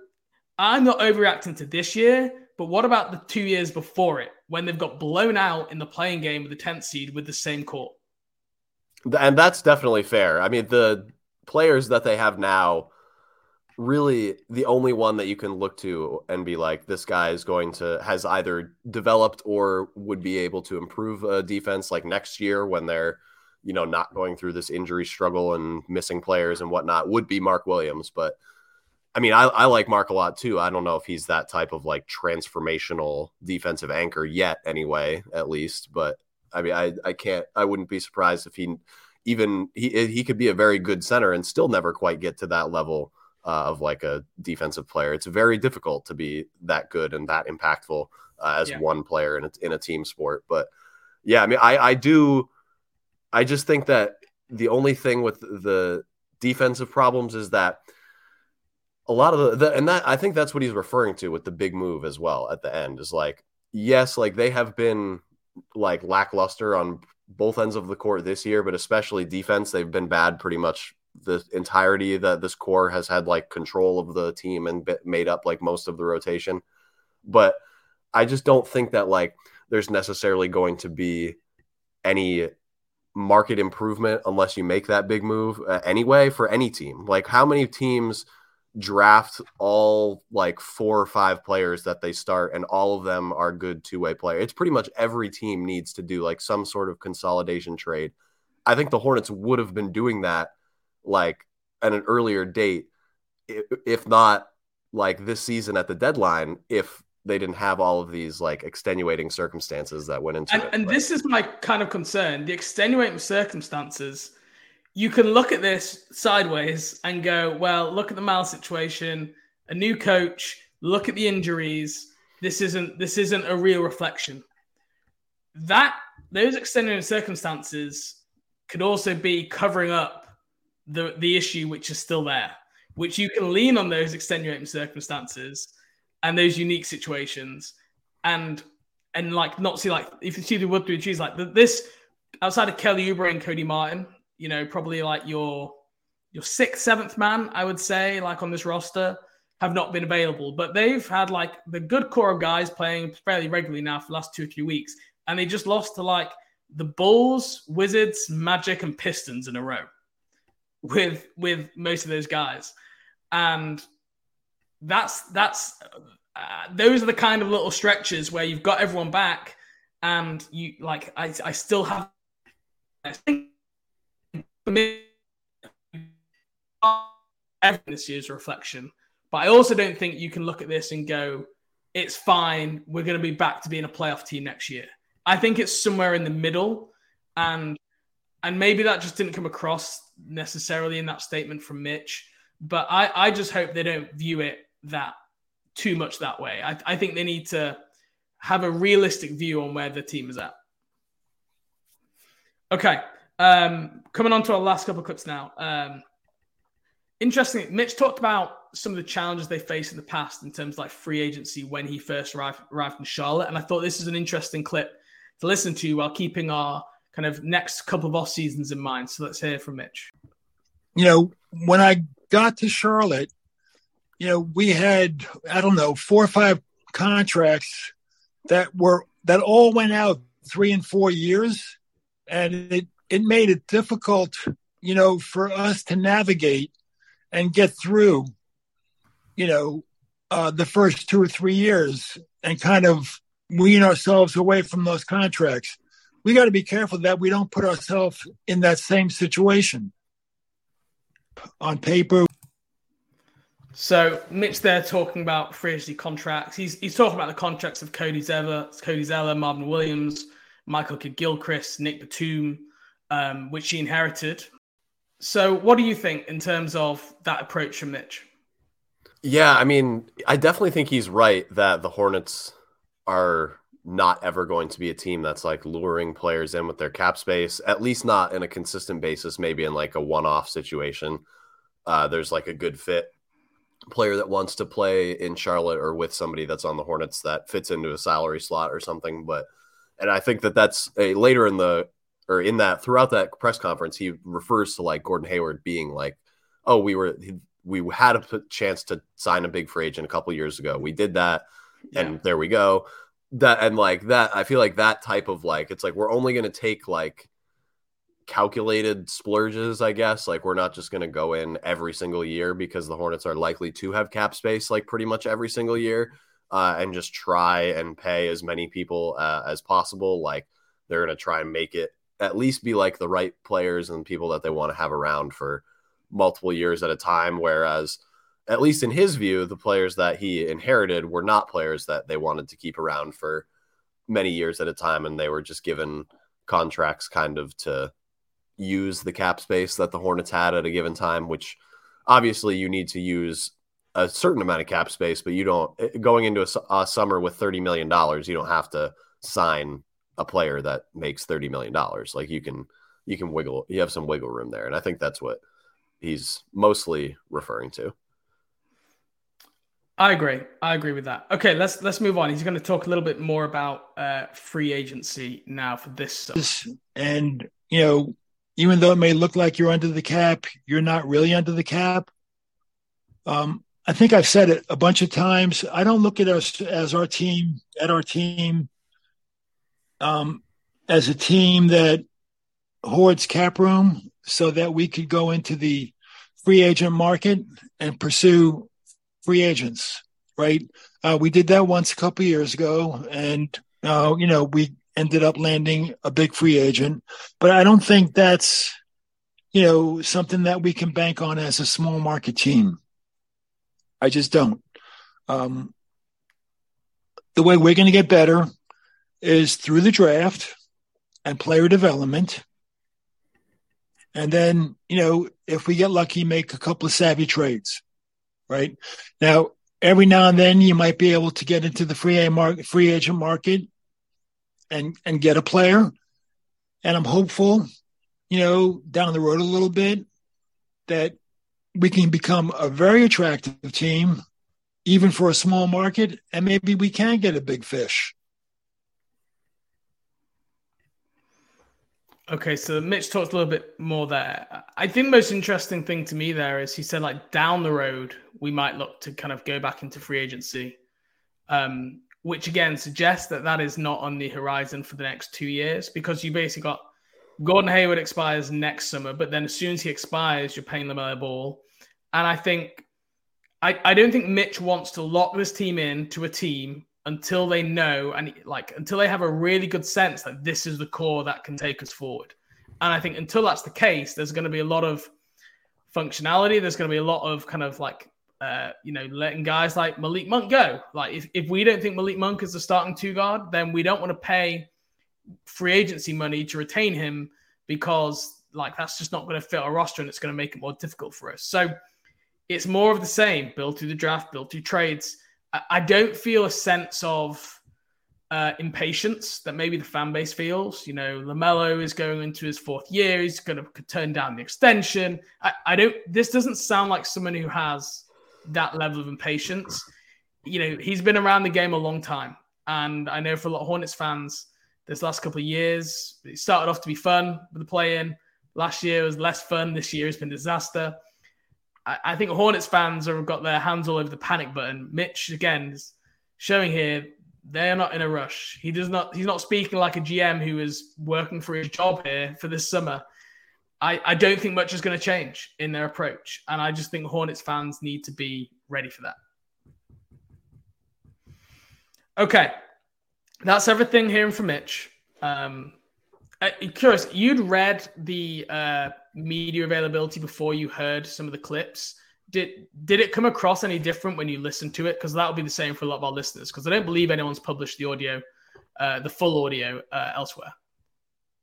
I'm not overreacting to this year, but what about the two years before it when they've got blown out in the play-in game with the 10th seed with the same court? And that's definitely fair. I mean, the players that they have now really the only one that you can look to and be like this guy is going to has either developed or would be able to improve a defense like next year when they're you know not going through this injury struggle and missing players and whatnot would be mark williams but i mean I, I like mark a lot too. I don't know if he's that type of like transformational defensive anchor yet anyway at least but i mean i, I can't i wouldn't be surprised if he even he he could be a very good center and still never quite get to that level uh, of like a defensive player. It's very difficult to be that good and that impactful uh, as yeah. one player in a, in a team sport. But yeah, I mean, I, I do, I just think that the only thing with the defensive problems is that a lot of the, the and that I think that's what he's referring to with the big move as well at the end is like, yes, like they have been like lackluster on both ends of the court this year, but especially defense, they've been bad pretty much the entirety that this core has had like control of the team and made up like most of the rotation. But I just don't think that like there's necessarily going to be any market improvement unless you make that big move uh, anyway for any team. Like how many teams draft all like four or five players that they start and all of them are good two-way player. It's pretty much every team needs to do like some sort of consolidation trade. I think the Hornets would have been doing that like at an earlier date if not like this season at the deadline if they didn't have all of these like extenuating circumstances that went into and, it. And this is my kind of concern. The extenuating circumstances you can look at this sideways and go, well, look at the Mal situation, a new coach, look at the injuries. This isn't this isn't a real reflection. That those extenuating circumstances could also be covering up the the issue which is still there, which you can lean on those extenuating circumstances and those unique situations and and like not see like if you see the wood through the trees like this outside of Kelly Oubre and Cody Martin you know, probably like your your sixth, seventh man, I would say, like on this roster, have not been available. But they've had like the good core of guys playing fairly regularly now for the last two or three weeks. And they just lost to like the Bulls, Wizards, Magic, and Pistons in a row with with most of those guys. And that's that's uh, those are the kind of little stretches where you've got everyone back and you like I, I still have this year's reflection. But I also don't think you can look at this and go, it's fine. We're going to be back to being a playoff team next year. I think it's somewhere in the middle. And and maybe that just didn't come across necessarily in that statement from Mitch. But I, I just hope they don't view it that too much that way. I, I think they need to have a realistic view on where the team is at. Okay. Um, coming on to our last couple of clips now. Um, interesting, Mitch talked about some of the challenges they faced in the past in terms of like free agency when he first arrived, arrived in Charlotte. And I thought this is an interesting clip to listen to while keeping our kind of next couple of off seasons in mind. So let's hear from Mitch. You know, when I got to Charlotte, you know, we had, I don't know, four or five contracts that were, that all went out three and four years. And it, it made it difficult, you know, for us to navigate and get through, you know, uh, the first two or three years and kind of wean ourselves away from those contracts. We got to be careful that we don't put ourselves in that same situation. On paper, so Mitch there talking about free agency contracts. He's he's talking about the contracts of Cody Zeller, Cody Zeller, Marvin Williams, Michael Kidd-Gilchrist, Nick Batum, um, which he inherited. So, what do you think in terms of that approach from Mitch? Yeah, I mean, I definitely think he's right that the Hornets are not ever going to be a team that's like luring players in with their cap space, at least not in a consistent basis, maybe in like a one off situation. Uh, there's like a good fit player that wants to play in Charlotte or with somebody that's on the Hornets that fits into a salary slot or something. But, and I think that that's a later in the or in that throughout that press conference, he refers to like Gordon Hayward being like, "Oh, we were we had a chance to sign a big free agent a couple years ago. We did that, yeah. and there we go." That and like that, I feel like that type of like it's like we're only going to take like calculated splurges, I guess. Like we're not just going to go in every single year because the Hornets are likely to have cap space like pretty much every single year, uh, and just try and pay as many people uh, as possible. Like they're going to try and make it at least be like the right players and people that they want to have around for multiple years at a time. Whereas, at least in his view, the players that he inherited were not players that they wanted to keep around for many years at a time. And they were just given contracts kind of to use the cap space that the Hornets had at a given time, which obviously you need to use a certain amount of cap space, but you don't eh, going into a, a summer with $30 million, you don't have to sign a player that makes thirty million dollars. Like you can you can wiggle you have some wiggle room there, and I think that's what he's mostly referring to. I agree. I agree with that. Okay, let's let's move on. He's going to talk a little bit more about uh, free agency now for this. And you know, even though it may look like you're under the cap, you're not really under the cap. Um, I think I've said it a bunch of times. I don't look at us as our team at our team um, as a team that hoards cap room so that we could go into the free agent market and pursue free agents, right? Uh, we did that once a couple years ago, and uh, you know we ended up landing a big free agent. But I don't think that's you know something that we can bank on as a small market team. I just don't. Um, the way we're going to get better is through the draft and player development. And then, you know, if we get lucky, make a couple of savvy trades, right? Now, every now and then you might be able to get into the free, market, free agent market and, and get a player. And I'm hopeful, you know, down the road a little bit that we can become a very attractive team, even for a small market, and maybe we can get a big fish. Okay, so Mitch talked a little bit more there. I think most interesting thing to me there is he said like down the road we might look to kind of go back into free agency, um, which again suggests that that is not on the horizon for the next two years because you basically got Gordon Hayward expires next summer, but then as soon as he expires, you're paying LaMelo Ball, and I think I, I don't think Mitch wants to lock this team in to a team until they know and like until they have a really good sense that this is the core that can take us forward. And I think until that's the case, there's going to be a lot of functionality. There's going to be a lot of kind of like uh, you know letting guys like Malik Monk go. Like if, if we don't think Malik Monk is the starting two guard, then we don't want to pay free agency money to retain him because like that's just not going to fit our roster and it's going to make it more difficult for us. So it's more of the same. Build through the draft, build through trades I don't feel a sense of uh, impatience that maybe the fan base feels. You know, Lamelo is going into his fourth year; he's going to turn down the extension. I, I don't. This doesn't sound like someone who has that level of impatience. You know, he's been around the game a long time, and I know for a lot of Hornets fans, this last couple of years, it started off to be fun with the play-in. Last year was less fun. This year has been disaster. I, think Hornets fans have got their hands all over the panic button. Mitch again is showing here they're not in a rush. He does not. He's not speaking like a GM who is working for his job here for this summer. I, I don't think much is going to change in their approach, and I just think Hornets fans need to be ready for that. Okay, that's everything hearing from Mitch. Um, uh, curious, you'd read the uh, media availability before you heard some of the clips. Did did it come across any different when you listened to it? Because that'll be the same for a lot of our listeners. Because I don't believe anyone's published the audio, uh, the full audio uh, elsewhere.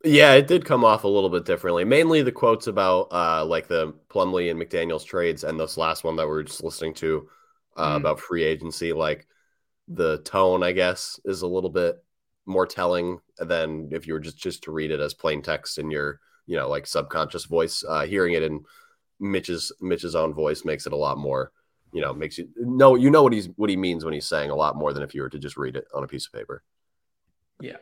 Yeah, it did come off a little bit differently. Mainly the quotes about uh, like the Plumlee and McDaniels trades, and this last one that we are just listening to uh, mm. about free agency. Like the tone, I guess, is a little bit more telling than if you were just just to read it as plain text in your you know like subconscious voice. Uh, hearing it in Mitch's Mitch's own voice makes it a lot more. You know, makes you know you know what he's what he means when he's saying a lot more than if you were to just read it on a piece of paper. Yeah.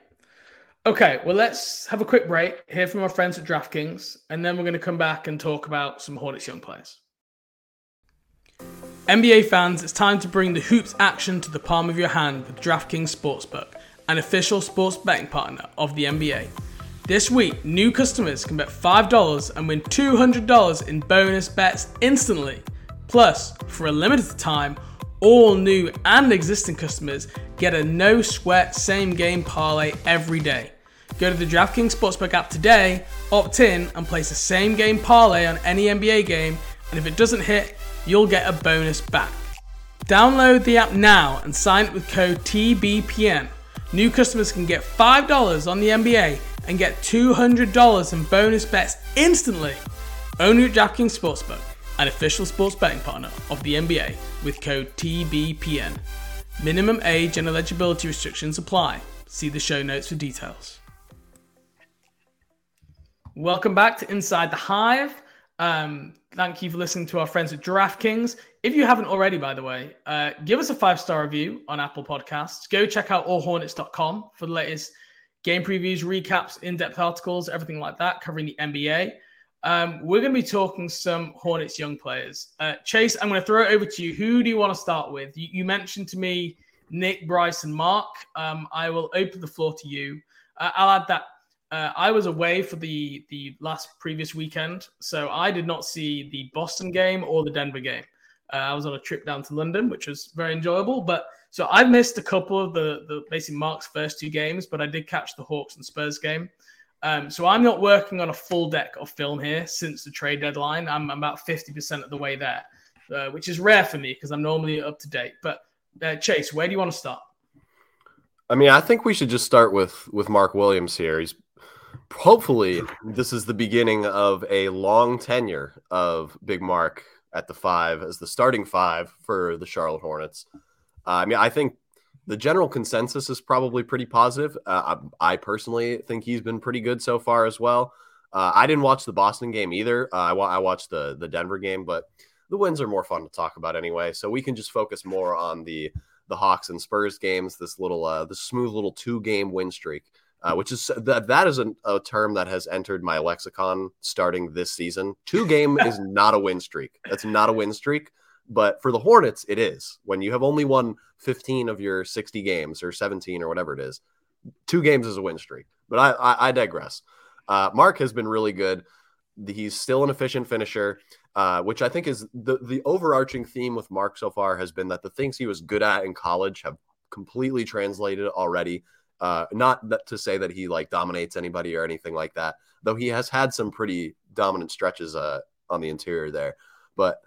Okay, well, let's have a quick break, hear from our friends at DraftKings, and then we're going to come back and talk about some Hornets young players. NBA fans, it's time to bring the hoops action to the palm of your hand with DraftKings Sportsbook, an official sports betting partner of the NBA. This week, new customers can bet $5 and win $200 in bonus bets instantly. Plus, for a limited time, all new and existing customers get a no sweat same game parlay every day. Go to the DraftKings Sportsbook app today, opt in, and place a same game parlay on any NBA game, and if it doesn't hit, you'll get a bonus back. Download the app now and sign up with code TBPN. New customers can get $5 on the NBA and get $200 in bonus bets instantly. Only at DraftKings Sportsbook, an official sports betting partner of the NBA, with code TBPN. Minimum age and eligibility restrictions apply. See the show notes for details. Welcome back to Inside the Hive. Um, thank you for listening to our friends at DraftKings. If you haven't already, by the way, uh, give us a five star review on Apple Podcasts. Go check out allhornets.com for the latest game previews, recaps, in depth articles, everything like that, covering the NBA. Um, we're going to be talking some Hornets young players. Uh, Chase, I'm going to throw it over to you. Who do you want to start with? You, you mentioned to me Nick, Bryce, and Mark. Um, I will open the floor to you. Uh, I'll add that uh, I was away for the the last previous weekend, so I did not see the Boston game or the Denver game. Uh, I was on a trip down to London, which was very enjoyable. But so I missed a couple of the the basically Mark's first two games, but I did catch the Hawks and Spurs game. Um, so I'm not working on a full deck of film here since the trade deadline. I'm about 50% of the way there, uh, which is rare for me because I'm normally up to date. But uh, Chase, where do you want to start? I mean, I think we should just start with with Mark Williams here. He's hopefully this is the beginning of a long tenure of Big Mark at the five as the starting five for the Charlotte Hornets. Uh, I mean, I think the general consensus is probably pretty positive. Uh, I, I, personally think he's been pretty good so far as well. Uh, I didn't watch the Boston game either. Uh, I, I watched the the Denver game, but the wins are more fun to talk about anyway. So we can just focus more on the the Hawks and Spurs games. This little uh, the smooth little two game win streak uh, which is that that is a, a, term that has entered my lexicon starting this season. Two game is not a win streak. That's not a win streak. But for the Hornets, it is. When you have only won 15 of your 60 games or 17 or whatever it is, two games is a win streak. But I, I, I digress. Uh, Mark has been really good. He's still an efficient finisher, uh, which I think is the, the overarching theme with Mark so far has been that the things he was good at in college have completely translated already uh, not that to say that he like dominates anybody or anything like that, though he has had some pretty dominant stretches uh, on the interior there. But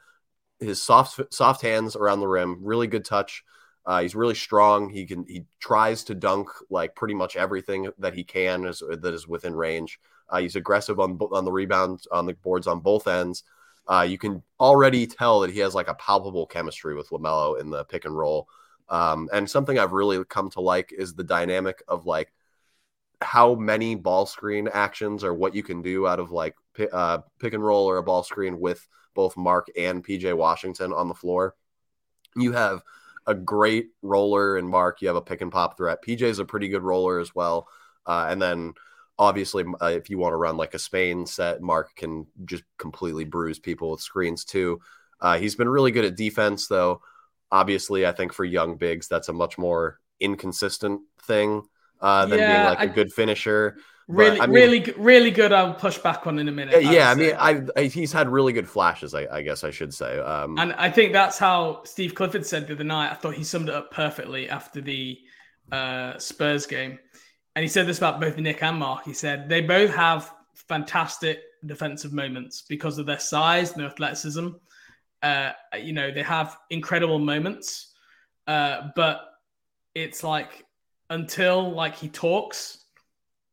his soft soft hands around the rim, really good touch. Uh, he's really strong. He can he tries to dunk like pretty much everything that he can that is within range. Uh, he's aggressive on on the rebounds on the boards on both ends. Uh, you can already tell that he has like a palpable chemistry with Lamelo in the pick and roll. Um, and something I've really come to like is the dynamic of like how many ball screen actions or what you can do out of like uh, pick and roll or a ball screen with both Mark and PJ Washington on the floor. You have a great roller in Mark. You have a pick and pop threat. PJ is a pretty good roller as well. Uh, and then obviously, uh, if you want to run like a Spain set, Mark can just completely bruise people with screens too. Uh, he's been really good at defense though. Obviously, I think for young bigs, that's a much more inconsistent thing uh, than yeah, being like I, a good finisher. Really, but, I mean, really, really good. I'll push back on in a minute. Yeah, I mean, I, I, he's had really good flashes. I, I guess I should say. Um, and I think that's how Steve Clifford said the other night. I thought he summed it up perfectly after the uh, Spurs game, and he said this about both Nick and Mark. He said they both have fantastic defensive moments because of their size and their athleticism. Uh, you know, they have incredible moments, uh, but it's like until like he talks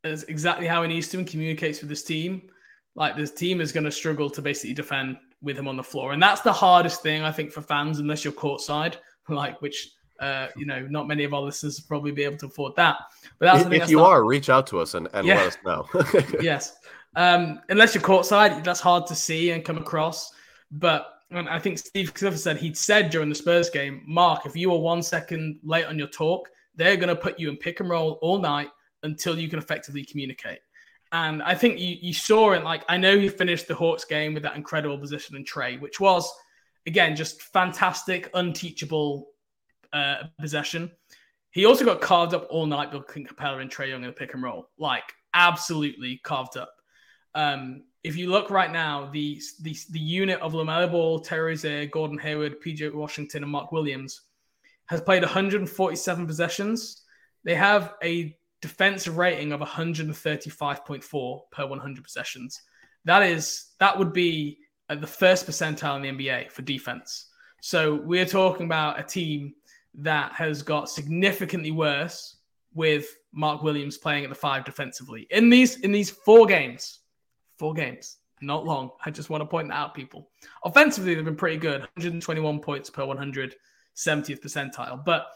as exactly how to and communicates with his team, like this team is going to struggle to basically defend with him on the floor, and that's the hardest thing I think for fans, unless you're courtside, like which uh, you know, not many of our listeners probably be able to afford that. But that's if, if you are, reach out to us and, and yeah. let us know. yes, um, unless you're courtside, that's hard to see and come across. But and I think Steve Clifford said he'd said during the Spurs game, Mark, if you were one second late on your talk, they're going to put you in pick and roll all night until you can effectively communicate. And I think you, you saw it. Like, I know he finished the Hawks game with that incredible position and trade, which was, again, just fantastic, unteachable uh, possession. He also got carved up all night by Capela and Trae Young in the pick and roll. Like, absolutely carved up. Um, if you look right now, the the, the unit of Lamelo Ball, Terry Gordon Hayward, PJ Washington, and Mark Williams has played 147 possessions. They have a defensive rating of 135.4 per 100 possessions. That is that would be at the first percentile in the NBA for defense. So we're talking about a team that has got significantly worse with Mark Williams playing at the five defensively in these in these four games four games. Not long. I just want to point that out, people. Offensively, they've been pretty good 121 points per 100, 70th percentile. But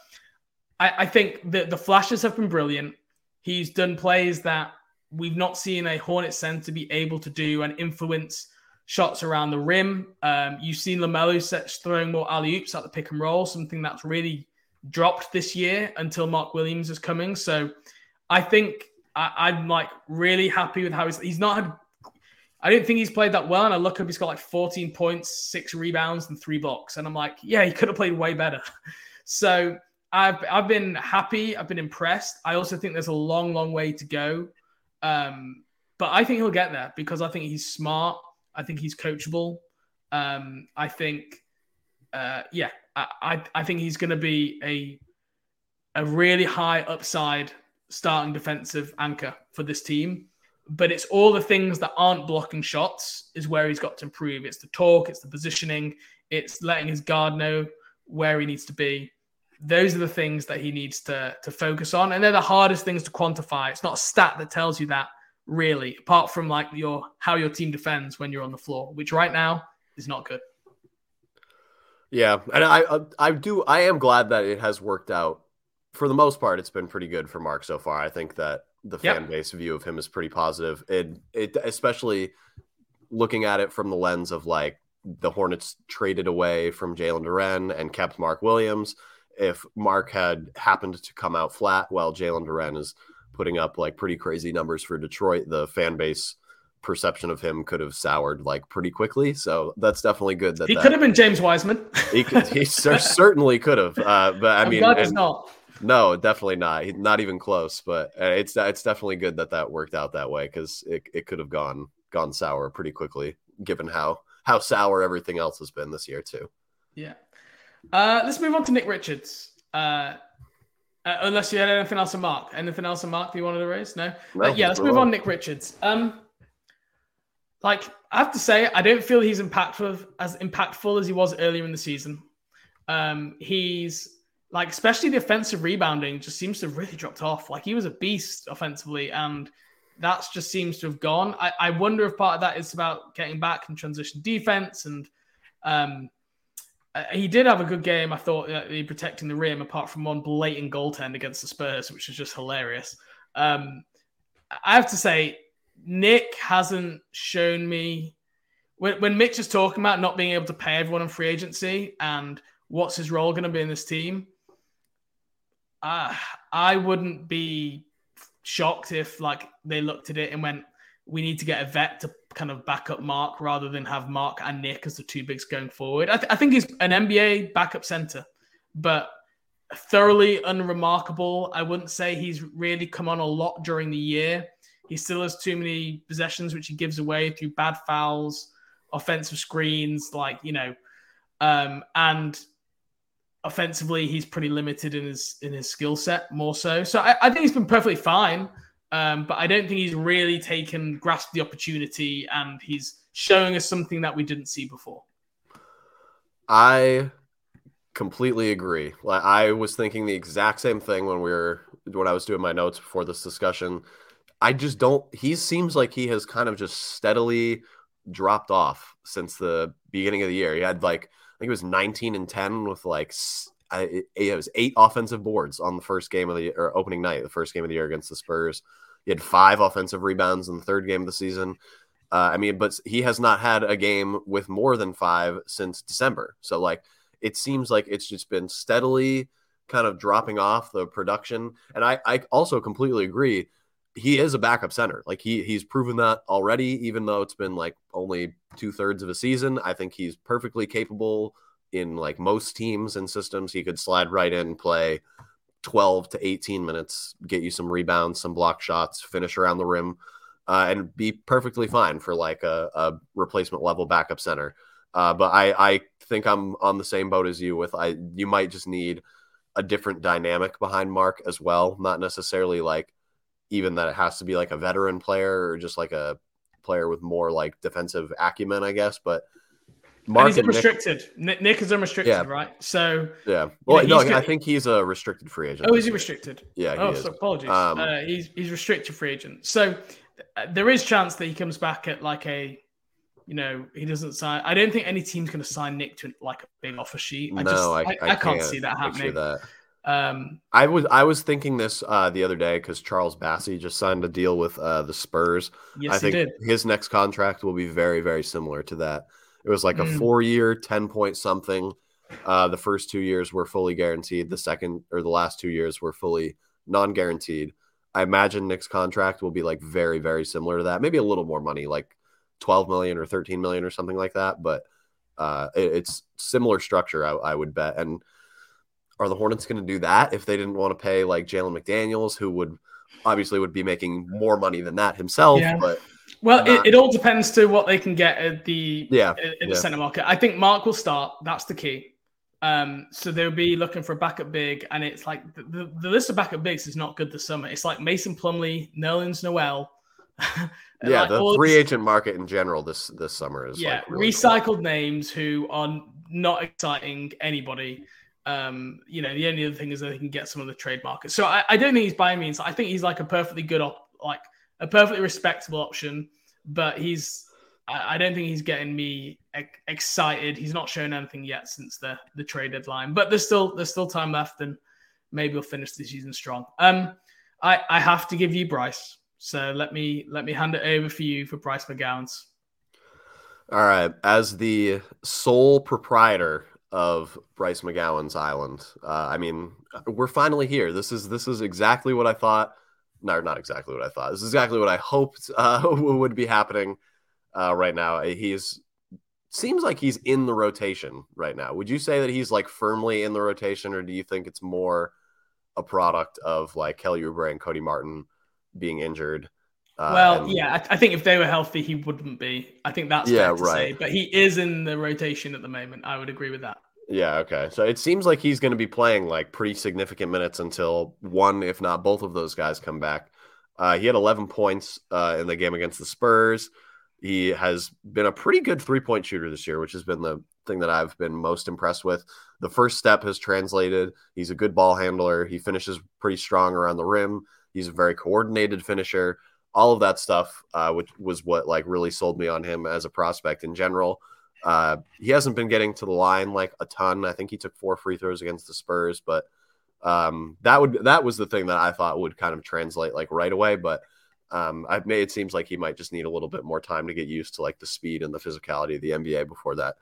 I, I think that the flashes have been brilliant. He's done plays that we've not seen a Hornet center be able to do and influence shots around the rim. Um, you've seen Lamelo sets throwing more alley oops at the pick and roll, something that's really dropped this year until Mark Williams is coming. So I think I, am like really happy with how he's, he's not had I didn't think he's played that well. And I look up, he's got like 14 points, six rebounds, and three blocks. And I'm like, yeah, he could have played way better. so I've I've been happy. I've been impressed. I also think there's a long, long way to go. Um, but I think he'll get there because I think he's smart. I think he's coachable. Um, I think uh, yeah, I, I, I think he's going to be a a really high upside starting defensive anchor for this team. But it's all the things that aren't blocking shots is where he's got to improve. It's the talk, it's the positioning, it's letting his guard know where he needs to be. Those are the things that he needs to to focus on, and they're the hardest things to quantify. It's not a stat that tells you that really, apart from like your how your team defends when you're on the floor, which right now is not good. Yeah, and I I do I am glad that it has worked out. For the most part, it's been pretty good for Mark so far. I think that the yep. fan base view of him is pretty positive. It it especially looking at it from the lens of like the Hornets traded away from Jalen Duren and kept Mark Williams. If Mark had happened to come out flat while Jalen Duren is putting up like pretty crazy numbers for Detroit, the fan base perception of him could have soured like pretty quickly. So that's definitely good. That he that, could have been James Wiseman. he could, he certainly could have. Uh, but I I'm mean, glad he's not. No, definitely not. not even close. But uh, it's it's definitely good that that worked out that way because it, it could have gone gone sour pretty quickly, given how how sour everything else has been this year too. Yeah. Uh, let's move on to Nick Richards. Uh, uh, unless you had anything else to mark. Anything else to mark that you wanted to raise? No. no uh, yeah, let's move on. Nick Richards. Um, like I have to say, I don't feel he's impactful as impactful as he was earlier in the season. Um, he's like, especially the offensive rebounding, just seems to have really dropped off. Like he was a beast offensively, and that just seems to have gone. I, I wonder if part of that is about getting back and transition defense and um, uh, he did have a good game. I thought uh, he protecting the rim, apart from one blatant goaltend against the Spurs, which was just hilarious. Um, I have to say, Nick hasn't shown me when, when Mitch is talking about not being able to pay everyone in free agency and what's his role going to be in this team. Uh, I wouldn't be shocked if like they looked at it and went, "We need to get a vet to kind of backup Mark rather than have Mark and Nick as the two bigs going forward. I, th- I think he's an NBA backup center, but thoroughly unremarkable. I wouldn't say he's really come on a lot during the year. He still has too many possessions which he gives away through bad fouls, offensive screens, like you know, um, and offensively he's pretty limited in his in his skill set more so. So I, I think he's been perfectly fine. Um, but I don't think he's really taken grasped the opportunity, and he's showing us something that we didn't see before. I completely agree. Like I was thinking the exact same thing when we were when I was doing my notes before this discussion. I just don't. He seems like he has kind of just steadily dropped off since the beginning of the year. He had like I think it was 19 and 10 with like it, it was eight offensive boards on the first game of the or opening night, the first game of the year against the Spurs. He had five offensive rebounds in the third game of the season. Uh, I mean, but he has not had a game with more than five since December. So, like, it seems like it's just been steadily kind of dropping off the production. And I, I also completely agree. He is a backup center. Like he he's proven that already, even though it's been like only two thirds of a season. I think he's perfectly capable in like most teams and systems. He could slide right in, play 12 to 18 minutes, get you some rebounds, some block shots, finish around the rim, uh, and be perfectly fine for like a, a replacement level backup center. Uh, but I, I think I'm on the same boat as you with I you might just need a different dynamic behind Mark as well, not necessarily like even that it has to be like a veteran player or just like a player with more like defensive acumen, I guess. But Mark and he's restricted. Nick, Nick, is unrestricted, yeah. right? So yeah. Well, know, no, I think he's a restricted free agent. Oh, is he restricted? Yeah. oh, so apologies. Um, uh, he's he's restricted free agent. So uh, there is chance that he comes back at like a, you know, he doesn't sign. I don't think any team's going to sign Nick to like a big offer sheet. I no, just, I, I, I, can't, can't see that happening. That. Um, I was I was thinking this uh, the other day because Charles Bassey just signed a deal with uh, the Spurs. Yes, I think he did. his next contract will be very very similar to that. It was like a mm. four year, 10 point something. Uh, the first two years were fully guaranteed. The second or the last two years were fully non guaranteed. I imagine Nick's contract will be like very, very similar to that. Maybe a little more money, like 12 million or 13 million or something like that. But uh, it, it's similar structure, I, I would bet. And are the Hornets going to do that if they didn't want to pay like Jalen McDaniels, who would obviously would be making more money than that himself? Yeah. But well, it, it, all depends to what they can get at the yeah in the center market. I think Mark will start. That's the key. Um, so they'll be looking for a backup big, and it's like the, the, the list of backup bigs is not good this summer. It's like Mason Plumlee, Nerlens Noel. yeah, like the free agent market in general this this summer is yeah like really recycled cool. names who are not exciting anybody. Um, you know, the only other thing is that they can get some of the trade market. So I, I don't think he's by means. I think he's like a perfectly good op, like a perfectly respectable option, but he's I, don't think he's getting me ex- excited. He's not shown anything yet since the the trade deadline, but there's still there's still time left, and maybe we'll finish the season strong. Um, I I have to give you Bryce, so let me let me hand it over for you for Bryce McGowens. All right, as the sole proprietor of Bryce McGowens Island, uh, I mean, we're finally here. This is this is exactly what I thought. No, not exactly what I thought. This is exactly what I hoped uh, would be happening uh, right now. He's seems like he's in the rotation right now. Would you say that he's like firmly in the rotation, or do you think it's more a product of like Kelly Oubre and Cody Martin being injured? Uh, well, and- yeah, I, I think if they were healthy, he wouldn't be. I think that's Yeah, to say. right. But he is in the rotation at the moment. I would agree with that. Yeah, okay. So it seems like he's going to be playing like pretty significant minutes until one, if not both of those guys come back. Uh, he had 11 points uh, in the game against the Spurs. He has been a pretty good three point shooter this year, which has been the thing that I've been most impressed with. The first step has translated. He's a good ball handler. He finishes pretty strong around the rim. He's a very coordinated finisher. All of that stuff, uh, which was what like really sold me on him as a prospect in general. Uh, he hasn't been getting to the line like a ton. I think he took four free throws against the Spurs, but um, that would that was the thing that I thought would kind of translate like right away. But um, I've made it seems like he might just need a little bit more time to get used to like the speed and the physicality of the NBA before that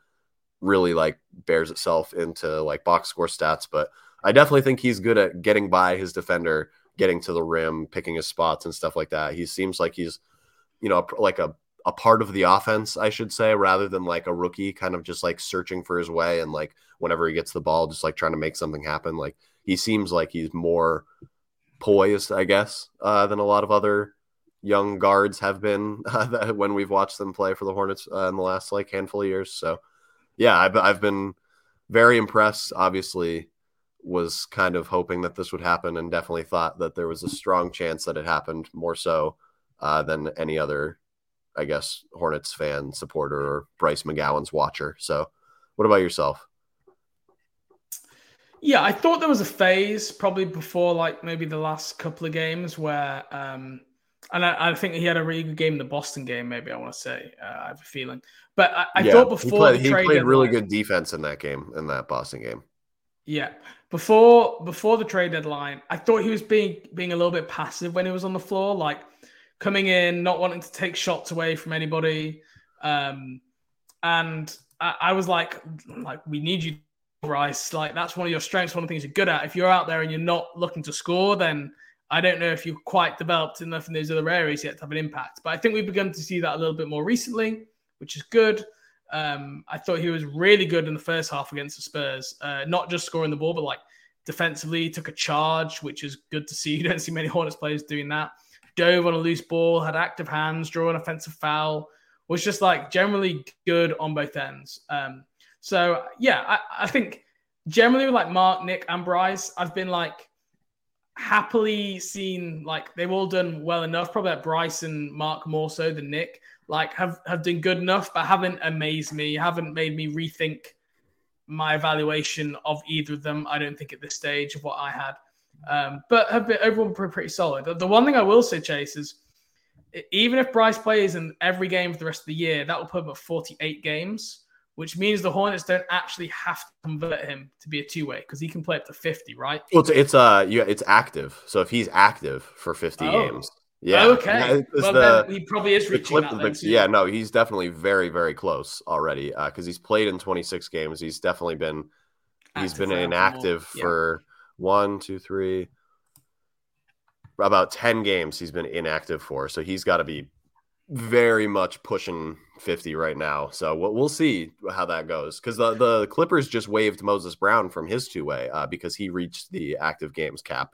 really like bears itself into like box score stats. But I definitely think he's good at getting by his defender, getting to the rim, picking his spots and stuff like that. He seems like he's you know like a a part of the offense, I should say, rather than like a rookie kind of just like searching for his way and like whenever he gets the ball, just like trying to make something happen. Like he seems like he's more poised, I guess, uh, than a lot of other young guards have been uh, when we've watched them play for the Hornets uh, in the last like handful of years. So, yeah, I've, I've been very impressed. Obviously, was kind of hoping that this would happen, and definitely thought that there was a strong chance that it happened more so uh, than any other, I guess, Hornets fan, supporter, or Bryce McGowens watcher. So, what about yourself? Yeah, I thought there was a phase probably before like maybe the last couple of games where, um, and I, I think he had a really good game in the Boston game. Maybe I want to say uh, I have a feeling, but I, I Yeah, thought he before played, the he played really good defense in that game, in that Boston game. Yeah, before before the trade deadline, I thought he was being being a little bit passive when he was on the floor, like coming in, not wanting to take shots away from anybody, um, and I, I was like, like we need you, Bryce. Like that's one of your strengths, one of the things you're good at. If you're out there and you're not looking to score, then I don't know if you've quite developed enough in those other areas yet to have an impact. But I think we've begun to see that a little bit more recently, which is good. Um, I thought he was really good in the first half against the Spurs, uh, not just scoring the ball, but like defensively, took a charge, which is good to see. You don't see many Hornets players doing that. Dove on a loose ball, had active hands, drew an offensive foul, was just like generally good on both ends. Um, so yeah, I, I think generally with like Mark, Nick, and Bryce, I've been like happily seen like they've all done well enough. Probably like Bryce and Mark more so than Nick. Like have have done good enough, but haven't amazed me. Haven't made me rethink my evaluation of either of them. I don't think at this stage of what I had. Um, but have been overall pretty, pretty solid. The- The one thing I will say, Chase, is even if Bryce plays in every game for the rest of the year, that will put him at 48 games, which means the Hornets don't actually have to convert him to be a two way because he can play up to 50, right? Well, it's it's uh yeah, it's active. So if he's active for 50 Oh. games, yeah. okay. Well, the- then he probably is reaching clip, that. the- yeah, no, he's definitely very, very close already because he's played in 26 games. He's definitely been he's Active been for a couple inactive for one, two, three, about 10 games. He's been inactive for, so he's got to be very much pushing 50 right now. So we'll, we'll see how that goes because the the Clippers just waived Moses Brown from his two way uh, because he reached the active games cap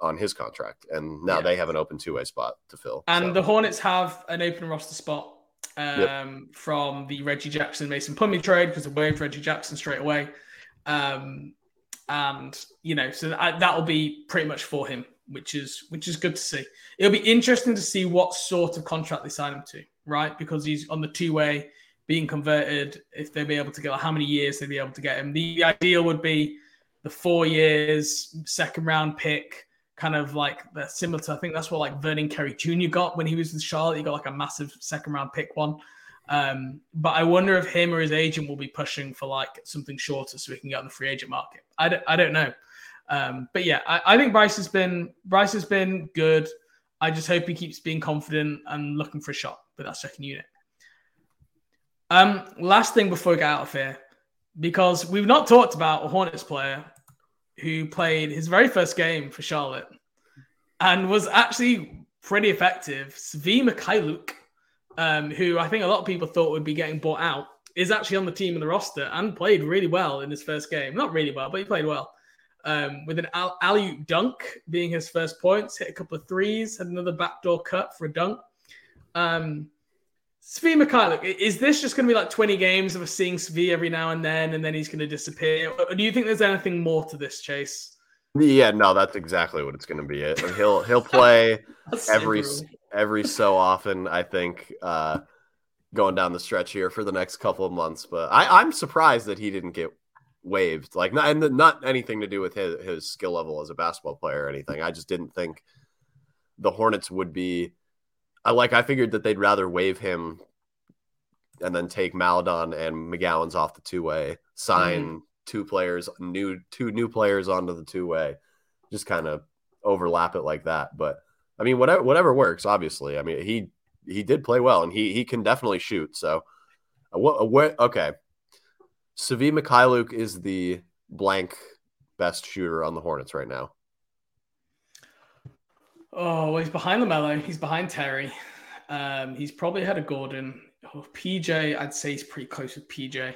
on his contract, and now Yeah. they have an open two way spot to fill. And So- the Hornets have an open roster spot um, Yep. from the Reggie Jackson Mason Plumlee trade because they waived Reggie Jackson straight away. Um, and you know, so that, that'll be pretty much for him, which is which is good to see. It'll be interesting to see what sort of contract they sign him to, right? Because he's on the two way being converted. If they'll be able to get like, how many years they'll be able to get him. The ideal would be the four years, second round pick, kind of like similar to I think that's what like Vernon Carey Jr. got when he was with Charlotte. He got like a massive second round pick one. Um, but I wonder if him or his agent will be pushing for like something shorter so he can get on the free agent market. I don't, I don't know. Um, but yeah, I, I think Bryce has been Bryce has been good. I just hope he keeps being confident and looking for a shot with that second unit. Um, last thing before we get out of here, because we've not talked about a Hornets player who played his very first game for Charlotte and was actually pretty effective. Svi Mykhailiuk um, who I think a lot of people thought would be getting bought out, is actually on the team in the roster and played really well in his first game. Not really well, but he played well. Um, with an alley dunk being his first points, hit a couple of threes, had another backdoor cut for a dunk. Um, Svi Mykhailiuk, is this just going to be like 20 games of us seeing Svi every now and then, and then he's going to disappear? Or do you think there's anything more to this, Chase? Yeah, no, that's exactly what it's going to be. He'll he'll play every every so often. I think uh, going down the stretch here for the next couple of months, but I, I'm surprised that he didn't get waived. Like not and not anything to do with his his skill level as a basketball player or anything. I just didn't think the Hornets would be. I like. I figured that they'd rather waive him and then take Maledon and McGowens off the two way, sign mm-hmm. two players, new two new players onto the two way, just kind of overlap it like that. But I mean, whatever whatever works. Obviously, I mean he he did play well, and he he can definitely shoot. So, uh, what, uh, what okay, Svi Mykhailiuk is the blank best shooter on the Hornets right now. Oh, well, he's behind LaMelo. He's behind Terry. Um, he's probably ahead of Gordon. Oh, PJ, I'd say he's pretty close with PJ.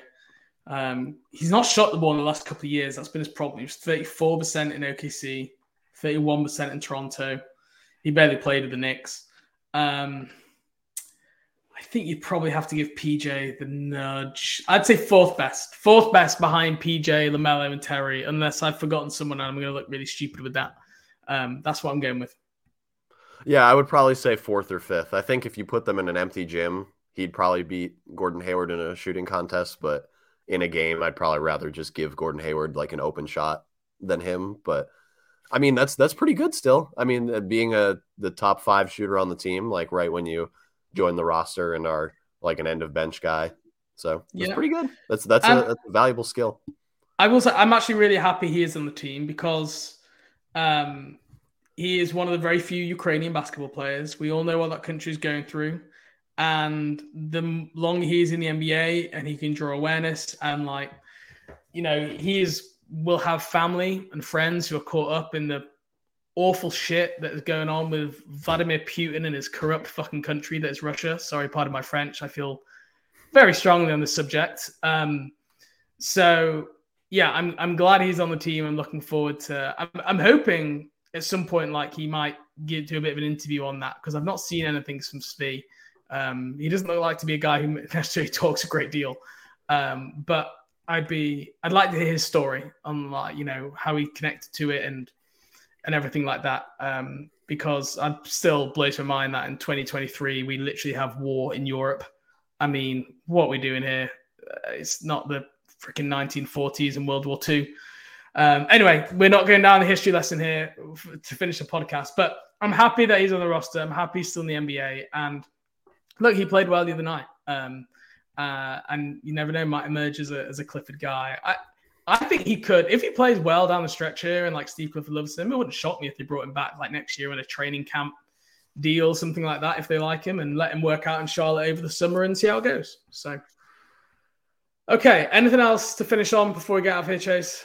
Um, he's not shot the ball in the last couple of years. That's been his problem. He was 34% in OKC, 31% in Toronto. He barely played with the Knicks. Um, I think you'd probably have to give PJ the nudge. I'd say fourth best, fourth best behind PJ, LaMelo, and Terry. Unless I've forgotten someone, and I'm going to look really stupid with that. Um, that's what I'm going with. Yeah, I would probably say fourth or fifth. I think if you put them in an empty gym, he'd probably beat Gordon Hayward in a shooting contest. But in a game, I'd probably rather just give Gordon Hayward like an open shot than him. But I mean, that's that's pretty good still. I mean, uh, being a the top five shooter on the team, like right when you join the roster and are like an end of bench guy, so yeah. pretty good. That's that's, a, that's a valuable skill. I will say I'm actually really happy he is on the team because um, he is one of the very few Ukrainian basketball players. We all know what that country is going through, and the longer he is in the NBA and he can draw awareness and like, you know, he is will have family and friends who are caught up in the awful shit that is going on with Vladimir Putin and his corrupt fucking country that is Russia. Sorry, pardon my French. I feel very strongly on this subject. Um, so yeah, I'm I'm glad he's on the team. I'm looking forward to. I'm, I'm hoping at some point like he might to a bit of an interview on that because I've not seen anything from Svi. Um, he doesn't look like to be a guy who necessarily talks a great deal, um, but I'd be I'd like to hear his story on like you know how he connected to it and and everything like that. Um, because I'm still blows my mind that in 2023 we literally have war in Europe. I mean, what we're doing here, uh, it's not the freaking 1940s and World War II. Um, anyway, we're not going down the history lesson here to finish the podcast, but I'm happy that he's on the roster. I'm happy he's still in the NBA. And look, he played well the other night. Um, uh, and you never know, might emerge as a, as a Clifford guy. I, I think he could, if he plays well down the stretch here and like Steve Clifford loves him, it wouldn't shock me if they brought him back like next year in a training camp deal, something like that, if they like him and let him work out in Charlotte over the summer and see how it goes. So, okay, anything else to finish on before we get out of here, Chase?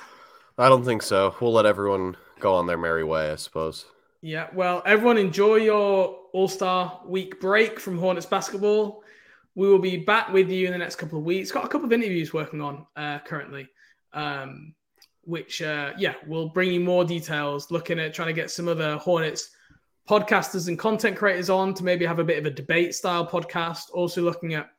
I don't think so. We'll let everyone go on their merry way, I suppose. Yeah, well, everyone enjoy your All Star week break from Hornets basketball. We will be back with you in the next couple of weeks. Got a couple of interviews working on uh, currently, um, which, uh, yeah, we'll bring you more details. Looking at trying to get some of the Hornets podcasters and content creators on to maybe have a bit of a debate style podcast. Also looking at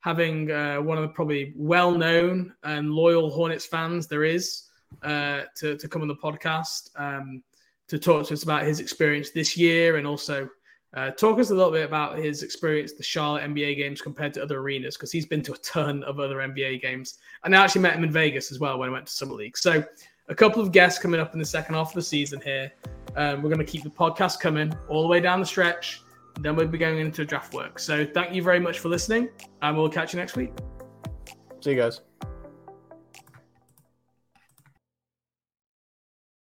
having uh, one of the probably well-known and loyal Hornets fans there is uh, to to come on the podcast um, to talk to us about his experience this year and also uh, talk us a little bit about his experience the Charlotte NBA games compared to other arenas because he's been to a ton of other NBA games. And I actually met him in Vegas as well when I went to Summer League. So a couple of guests coming up in the second half of the season here. Um, we're going to keep the podcast coming all the way down the stretch. Then we'll be going into draft work. So thank you very much for listening, and we'll catch you next week. See you guys.